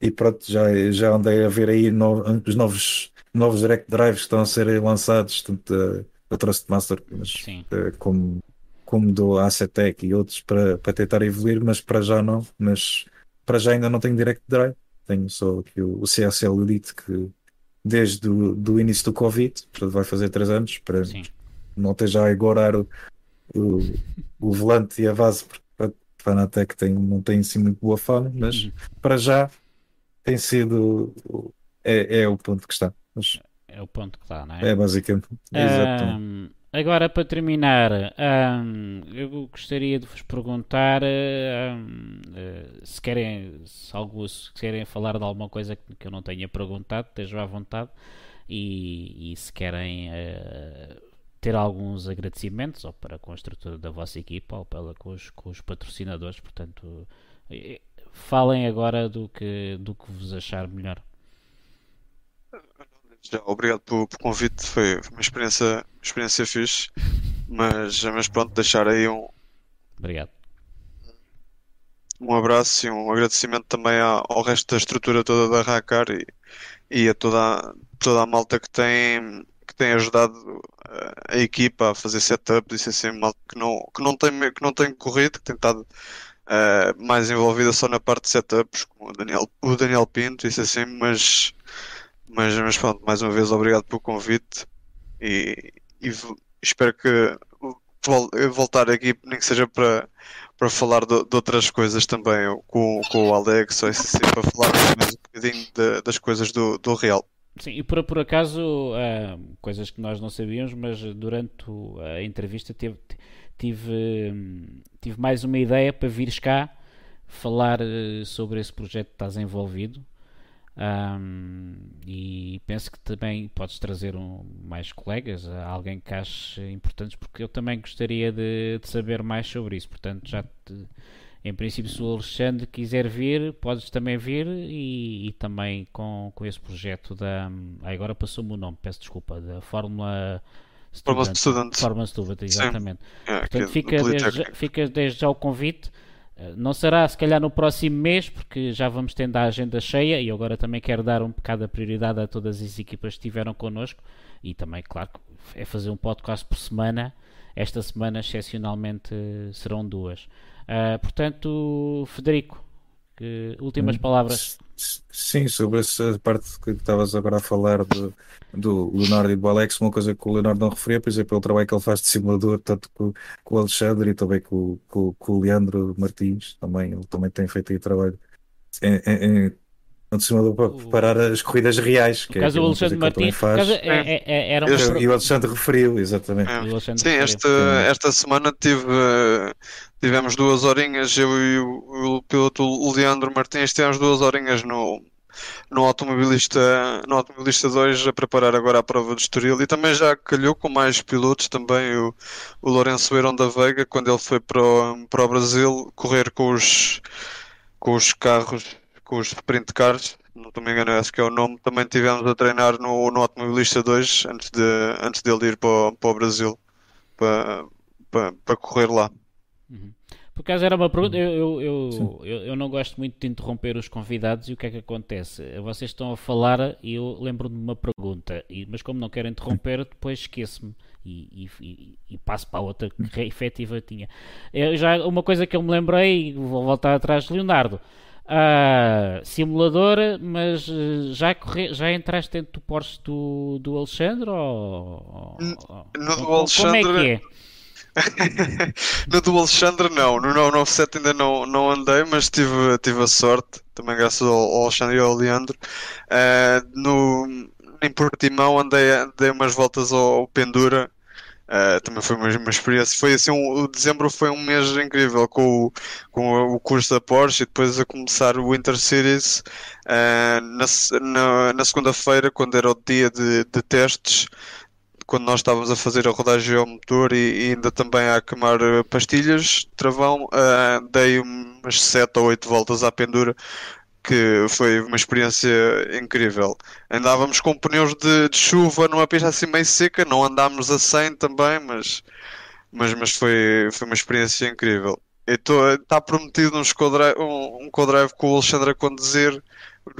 e pronto, já, já andei a ver aí no, os novos, novos direct drives que estão a ser lançados, tanto a, a Trustmaster mas, uh, como, como do Acetec e outros para, para tentar evoluir, mas para já não, mas para já ainda não tenho direct drive, tenho só aqui o, o CSL Elite que desde o do início do Covid, vai fazer 3 anos, para Sim. não ter já agora o, o, volante e a base, porque a Fanatec tem, não tem assim muito boa fama, mas uhum. para já tem sido é, é o ponto que está. Mas é o ponto que está, não é? É basicamente. Um, agora para terminar, um, eu gostaria de vos perguntar um, uh, se querem, se, algo, se querem falar de alguma coisa que, eu não tenha perguntado, estejam à vontade. E, e se querem uh, ter alguns agradecimentos ou para com a estrutura da vossa equipa ou pela, com, os, com os patrocinadores. Portanto, falem agora do que, do que vos achar melhor. Já, obrigado pelo, pelo, convite, foi uma experiência, uma experiência fixe, mas, mas pronto, deixar aí um. Obrigado. Um abraço e um agradecimento também ao, ao resto da estrutura toda da Racar e, e a toda, toda a malta que tem tem ajudado eh, a equipa a fazer setup, disse assim, mal que não, que não tem, que não tem corrido, que tem estado uh, mais envolvida só na parte de setups, com o Daniel, o Daniel Pinto, isso assim, mas, mas, mas pronto, mais uma vez obrigado pelo convite e, e espero que voltar aqui, nem que seja para, para falar de, de outras coisas também, com, com o Alex, ou assim, para falar mais um bocadinho de, das coisas do, do Real. Sim, e por, por acaso, uh, coisas que nós não sabíamos, mas durante a entrevista tive, tive, tive mais uma ideia para vires cá falar uh, sobre esse projeto que estás envolvido. Um, e penso que também podes trazer um, mais colegas, alguém que aches importantes, porque eu também gostaria de, de saber mais sobre isso. Portanto, já te, em princípio, se o Alexandre quiser vir, podes também vir e, e também com, com esse projeto da. Ah, agora passou-me o nome, peço desculpa, da Fórmula. Student. Fórmula Student, exatamente. É, Portanto, fica desde, fica desde já o convite eh, não será se calhar no próximo mês, porque já vamos tendo a agenda cheia e agora também quero dar um bocado de prioridade a todas as equipas que estiveram connosco e também, claro, é fazer um podcast por semana. Esta semana, excepcionalmente, serão duas. Uh, portanto, Federico, que, últimas hum, palavras. Sim, sobre essa parte que estavas agora a falar do, do Leonardo e do Alex, uma coisa que o Leonardo não referia, por exemplo, é o trabalho que ele faz de simulador, tanto com, com o Alexandre e também com, com, com, o Leandro Martins, também, ele também tem feito aí trabalho em, em, em simulador para preparar as corridas reais. Que é caso é, o Alexandre Martins faz. É, é, é, era um... E o Alexandre referiu, exatamente. Sim, esta, esta semana tive Tivemos duas horinhas, eu e o, o piloto Leandro Martins tivemos duas horinhas no, no Automobilista, no Automobilista 2 a preparar agora a prova de Estoril e também já calhou com mais pilotos também o, o Lourenço Beirão da Veiga quando ele foi para o, para o Brasil correr com os, com os carros, com os sprint cars, não estou me engano, acho que é o nome, também tivemos a treinar no, no Automobilista 2 antes, de, antes dele ir para, para o Brasil para, para, para correr lá. Uhum. Por acaso era uma pergunta, eu, eu, eu, eu, eu não gosto muito de interromper os convidados e o que é que acontece? Vocês estão a falar e eu lembro-me de uma pergunta, e, mas como não quero interromper, depois esqueço-me e, e, e, passo para a outra que efetiva tinha. Eu já, uma coisa que eu me lembrei, vou voltar atrás, Leonardo. Uh, simulador, mas eh, já, corre, já entraste dentro do Porsche do, do Alexandre? Ou, no do Alexandre. Como é que é? no do Alexandre não, no 997 ainda não, não andei, mas tive, tive a sorte, também graças ao, Alexandre e ao Leandro. Uh, no, em Portimão andei, andei umas voltas ao, ao Pendura, Uh, também foi uma, uma, experiência. Foi assim, um, o dezembro foi um mês incrível com o, com o curso da Porsche e depois a começar o Winter Series uh, na, na, na segunda-feira, quando era o dia de, de testes quando nós estávamos a fazer a rodagem ao motor e, e ainda também a queimar eh, pastilhas travão, uh, dei umas 7 ou 8 voltas à pendura, que foi uma experiência incrível. Andávamos com pneus de, de chuva numa pista assim meio seca, não andámos a 100 também, mas, mas, mas foi, foi uma experiência incrível. Está prometido um co-drive um, um co com o Alexandre a conduzir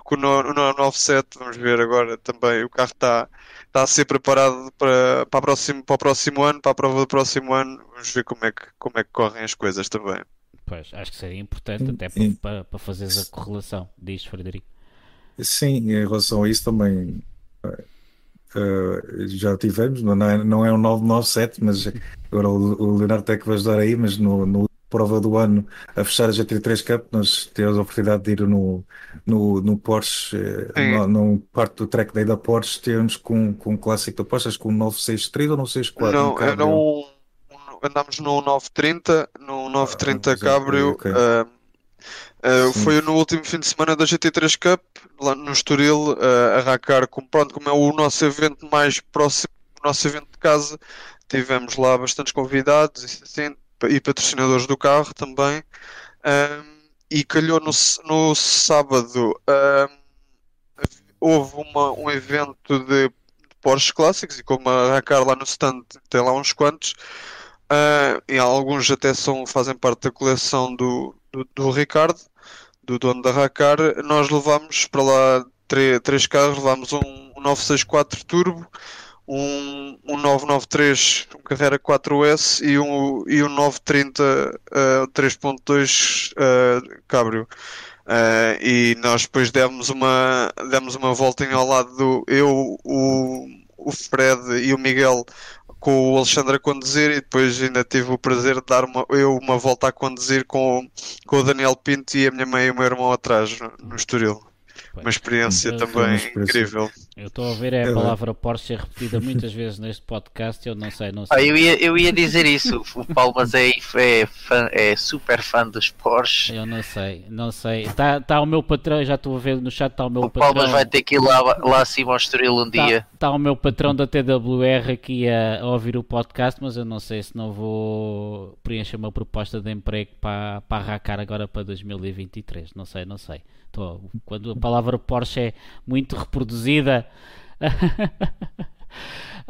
com o 97. Vamos ver agora também. O carro está está a ser preparado para, para, próximo, para o próximo ano, para a prova do próximo ano. Vamos ver como é que, como é que correm as coisas também. Pois, acho que seria importante até para, para fazeres a correlação, diz Frederico. Sim, em relação a isso também uh, já tivemos, não é, não é um 997, mas agora o, o Leonardo tem que vai ajudar aí, mas no, no prova do ano a fechar a GT3 Cup, nós tivemos a oportunidade de ir no, no, no Porsche, eh, no, no, parte do track day da Porsche, tivemos com, com o clássico da Porsche, acho que um 963 ou 964. Não, um era um, andámos no 930, no 930 ah, Cabrio. Okay. Uh, uh, foi no último fim de semana da GT3 Cup, lá no Estoril, uh, a Racar, como, pronto, como é o nosso evento mais próximo, o nosso evento de casa, tivemos lá bastantes convidados e assim, e patrocinadores do carro também. Um, e calhou no, no sábado houve uma, um evento de, Porsche clássicos e como a Racar lá no stand tem lá uns quantos uh, e alguns até são, fazem parte da coleção do, do, do Ricardo do dono da Racar nós levámos para lá três, carros levámos um, um 964 Turbo um, um 993, um Carrera 4S e um, e um 930 uh, 3.2 uh, Cabrio. Uh, e nós depois demos uma, demos uma voltinha ao lado do eu, o, o Fred e o Miguel com o Alexandre a conduzir e depois ainda tive o prazer de dar uma, eu uma volta a conduzir com, com o Daniel Pinto e a minha mãe e o meu irmão atrás no, no Estoril uma experiência também uma experiência. incrível. Eu estou a ver é a É palavra Porsche ser repetida muitas vezes neste podcast eu não sei, não sei. Ah, eu, ia, eu ia dizer isso. O Palmas é, é, fã- é super fã dos Porsche. Eu não sei, não sei. Está tá o meu patrão, já estou a ver no chat, está o meu O Palmas patrão. vai ter que ir lá, lá acima ao Estoril um Está dia. tá o meu patrão da TWR aqui a, a ouvir o podcast, mas eu não sei se não vou preencher uma proposta de emprego para, para arrancar agora para 2023. Não sei, não sei. Tô, quando a palavra Porsche é muito reproduzida.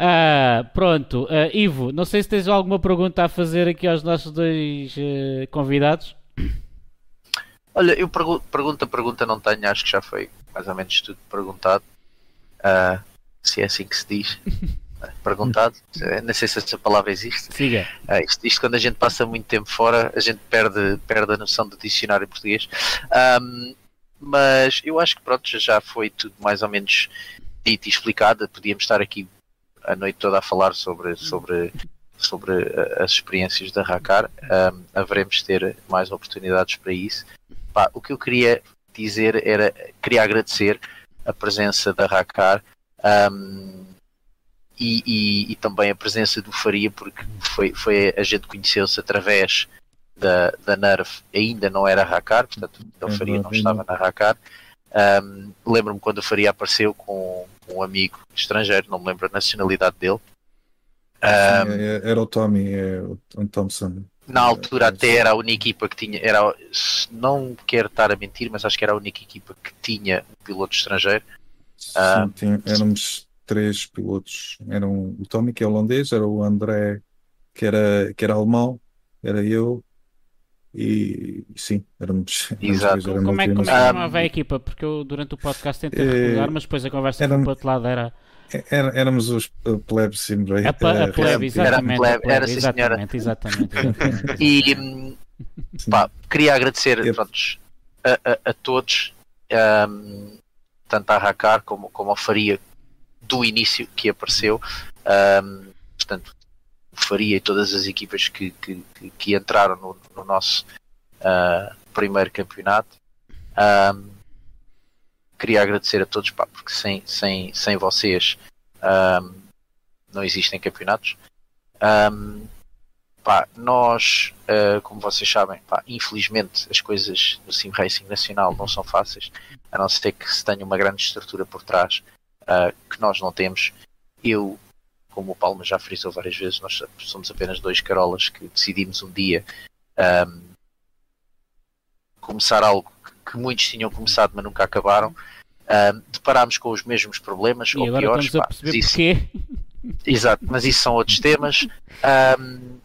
Ah, pronto, Ah, Ivo, não sei se tens alguma pergunta a fazer aqui aos nossos dois eh, convidados. Olha, eu pergu pergunta, pergunta não tenho, acho que já foi mais ou menos tudo perguntado. Ah, se é assim que se diz. Perguntado, não sei se essa palavra existe. Siga. Ah, isto, isto quando a gente passa muito tempo fora, a gente perde, perde a noção do dicionário em português. Ahm, mas eu acho que pronto, já- já foi tudo mais ou menos dito e explicado. Podíamos estar aqui a noite toda a falar sobre, sobre, sobre ah, as experiências da Racar. Ahm, haveremos de ter mais oportunidades para isso. Pá, o que eu queria dizer era, queria agradecer a presença da Racar. ahm, e, e- e também a presença do Faria, porque foi, foi a gente conheceu-se através da, da Nerf, ainda não era Racar, portanto o Faria não estava na Racar. Ahm, Lembro-me quando o Faria apareceu com um amigo estrangeiro, não me lembro a nacionalidade dele. Ahm, É- é- Era o Tommy, é o Thompson. na altura é, até sim. era a única equipa que tinha, era, não quero estar a mentir, mas acho que era a única equipa que tinha um piloto estrangeiro. Sim, tinha- éramos três pilotos. Eram o Tommy, que é holandês, era o André, que era, que era alemão, era eu, e sim, éramos. Exato. éramos Como é, que- como é que chamava a equipa? Porque eu durante o podcast tentei recordar, mas depois a conversa era- foi para o outro lado. Era Era- éramos os plebes Sim a, a plebe, era exatamente. plebe, a plebe, era sim, senhora. exatamente, exatamente, exatamente. E sim. pá, queria agradecer prontos, a, a- a todos, ahm, tanto à Racar como, como ao Faria do início que apareceu. Ahm, portanto, o Faria e todas as equipas que, que, que- entraram no, no nosso ah, primeiro campeonato. Ahm, queria agradecer a todos, pá, porque sem, sem, sem vocês ahm, não existem campeonatos. Ahm, pá, nós, uh, como vocês sabem, pá, infelizmente as coisas no Sim Racing Nacional não são fáceis, a não ser que se tenha uma grande estrutura por trás uh, que nós não temos. Eu, como o Palma já frisou várias vezes, nós somos apenas dois carolas que decidimos um dia um, começar algo que- muitos tinham começado, mas nunca acabaram. Um, deparámos com os mesmos problemas, E ou agora piores, estamos a pá, perceber mas isso- porquê. Exato, mas isso são outros temas. Ahm,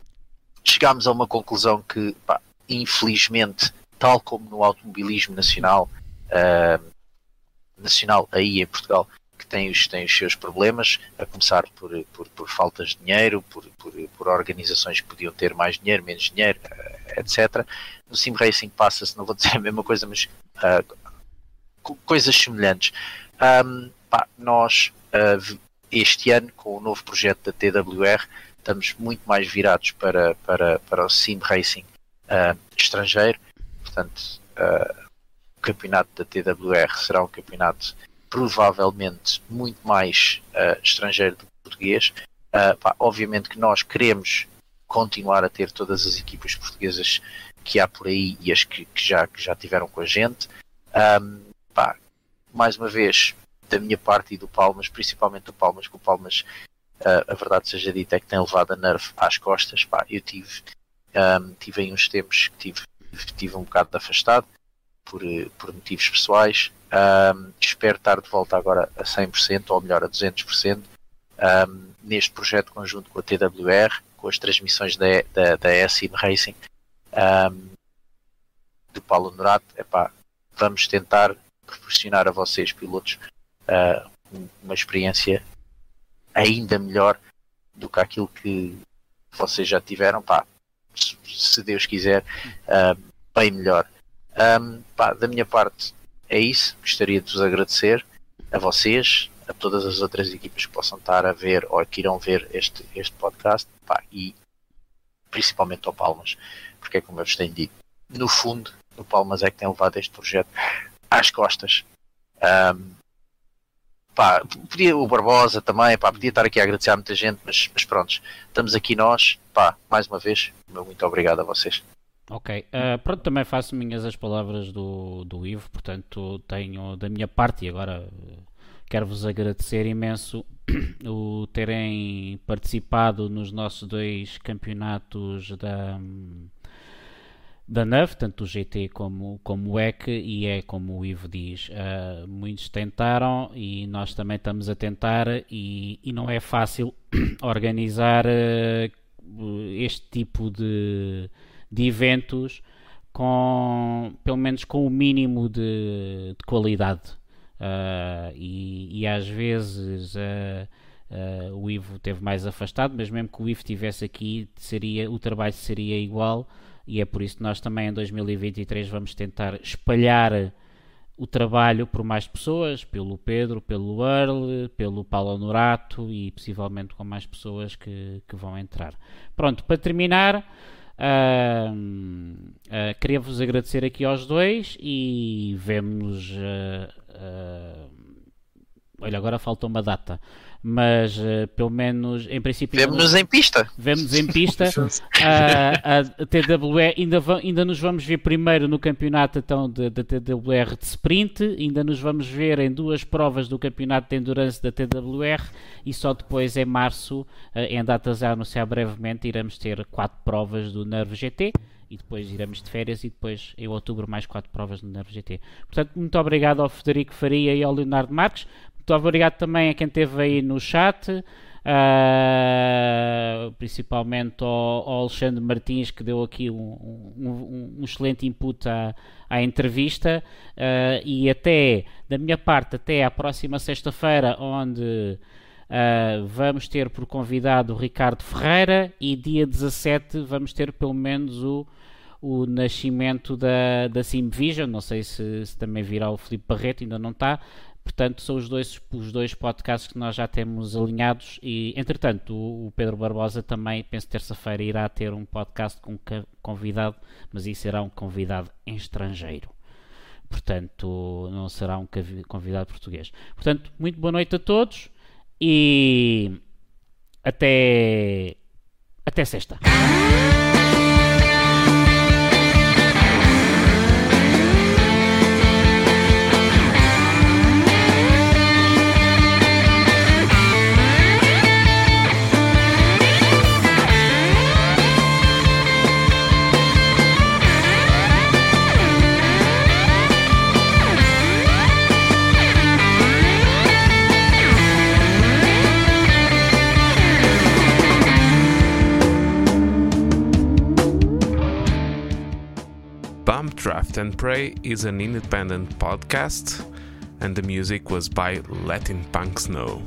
chegámos a uma conclusão que, pá, infelizmente, tal como no automobilismo nacional, ahm, nacional aí em Portugal, que tem os, tem os seus problemas, a começar por, por, por faltas de dinheiro, por, por, por organizações que podiam ter mais dinheiro, menos dinheiro, eh, etc. No Sim Racing passa-se, não vou dizer a mesma coisa, mas co- coisas semelhantes. Ahm, pá, nós v- este ano, com o novo projeto da TWR, estamos muito mais virados para, para, para o sim racing ah, estrangeiro. Portanto, o campeonato da TWR será um campeonato provavelmente muito mais ah, estrangeiro do que português. Ah, pá, obviamente que nós queremos continuar a ter todas as equipas portuguesas que há por aí e as que, que já, que já tiveram com a gente. Ahm, pá, mais uma vez, da minha parte e do Palmas, principalmente do Palmas, que o Palmas, ah, a verdade seja dita, é que tem levado a Nerf às costas. Pá, eu tive, ahm, tive aí uns tempos que tive, tive um bocado afastado por, eh, por motivos pessoais. Ahm, espero estar de volta agora a 100%, ou melhor, a 200%, ahm, neste projeto conjunto com a TWR, com as transmissões da, da, da SM Racing, ahm, do Paulo Norato. Epá, vamos tentar proporcionar a vocês, pilotos, uh, um- uma experiência ainda melhor do que aquilo que vocês já tiveram, pá, se Deus quiser, uh, bem melhor. Um, pá, da minha parte é isso, gostaria de vos agradecer a vocês, a todas as outras equipas que possam estar a ver ou que irão ver este, este podcast pá, e principalmente ao Palmas, porque é como eu vos tenho dito, no fundo, o Palmas é que tem levado este projeto às costas. Um, pá, podia, o Barbosa também, pá, podia estar aqui a agradecer a muita gente, mas, mas pronto, estamos aqui nós, pá, mais uma vez, muito obrigado a vocês. Ok, uh, pronto, também faço minhas as palavras do, do Ivo, portanto tenho da minha parte e agora quero-vos agradecer imenso o terem participado nos nossos dois campeonatos da, da NAV, tanto o GT como, como o EC, e é como o Ivo diz, uh, muitos tentaram e nós também estamos a tentar, e, e não é fácil organizar uh, este tipo de, de eventos com pelo menos com o mínimo de, de qualidade. Uh, e, e, às vezes uh, o Ivo teve mais afastado, mas mesmo que o Ivo estivesse aqui, seria, o trabalho seria igual. E é por isso que nós também em 2023 vamos tentar espalhar o trabalho por mais pessoas, pelo Pedro, pelo Earl, pelo Paulo Honorato e possivelmente com mais pessoas que, que vão entrar. Pronto, para terminar, Uh, uh, Queria-vos agradecer aqui aos dois e vemos. Uh, olha, agora falta uma data mas uh, pelo menos em princípio. Vemo-nos em pista. Vemos em pista. a, a TWE ainda, ainda nos vamos ver primeiro no campeonato então da TWR de sprint, ainda nos vamos ver em duas provas do campeonato de endurance da TWR e só depois em março, uh, em datas a anunciar brevemente, iremos ter quatro provas do Nervo GT e depois iremos de férias e depois em outubro mais quatro provas no Nervo GT. Portanto, muito obrigado ao Federico Faria e ao Leonardo Marques. Muito obrigado também a quem esteve aí no chat, uh, principalmente ao, ao, Alexandre Martins, que deu aqui um, um, um excelente input à, à entrevista. Uh, e até, da minha parte, até à próxima sexta-feira, onde. Uh, vamos ter por convidado o Ricardo Ferreira e dia 17 vamos ter pelo menos o, o nascimento da, da. Não sei se, se também virá o Filipe Barreto, ainda não está. Portanto, são os dois, os dois podcasts que nós já temos alinhados e, entretanto, o, o Pedro Barbosa também, penso terça-feira, irá ter um podcast com convidado, mas isso será um convidado em estrangeiro. Portanto, não será um convidado português. Portanto, muito boa noite a todos e até, até sexta. Draft and Pray is an independent podcast, and the music was by Letting Punks Know.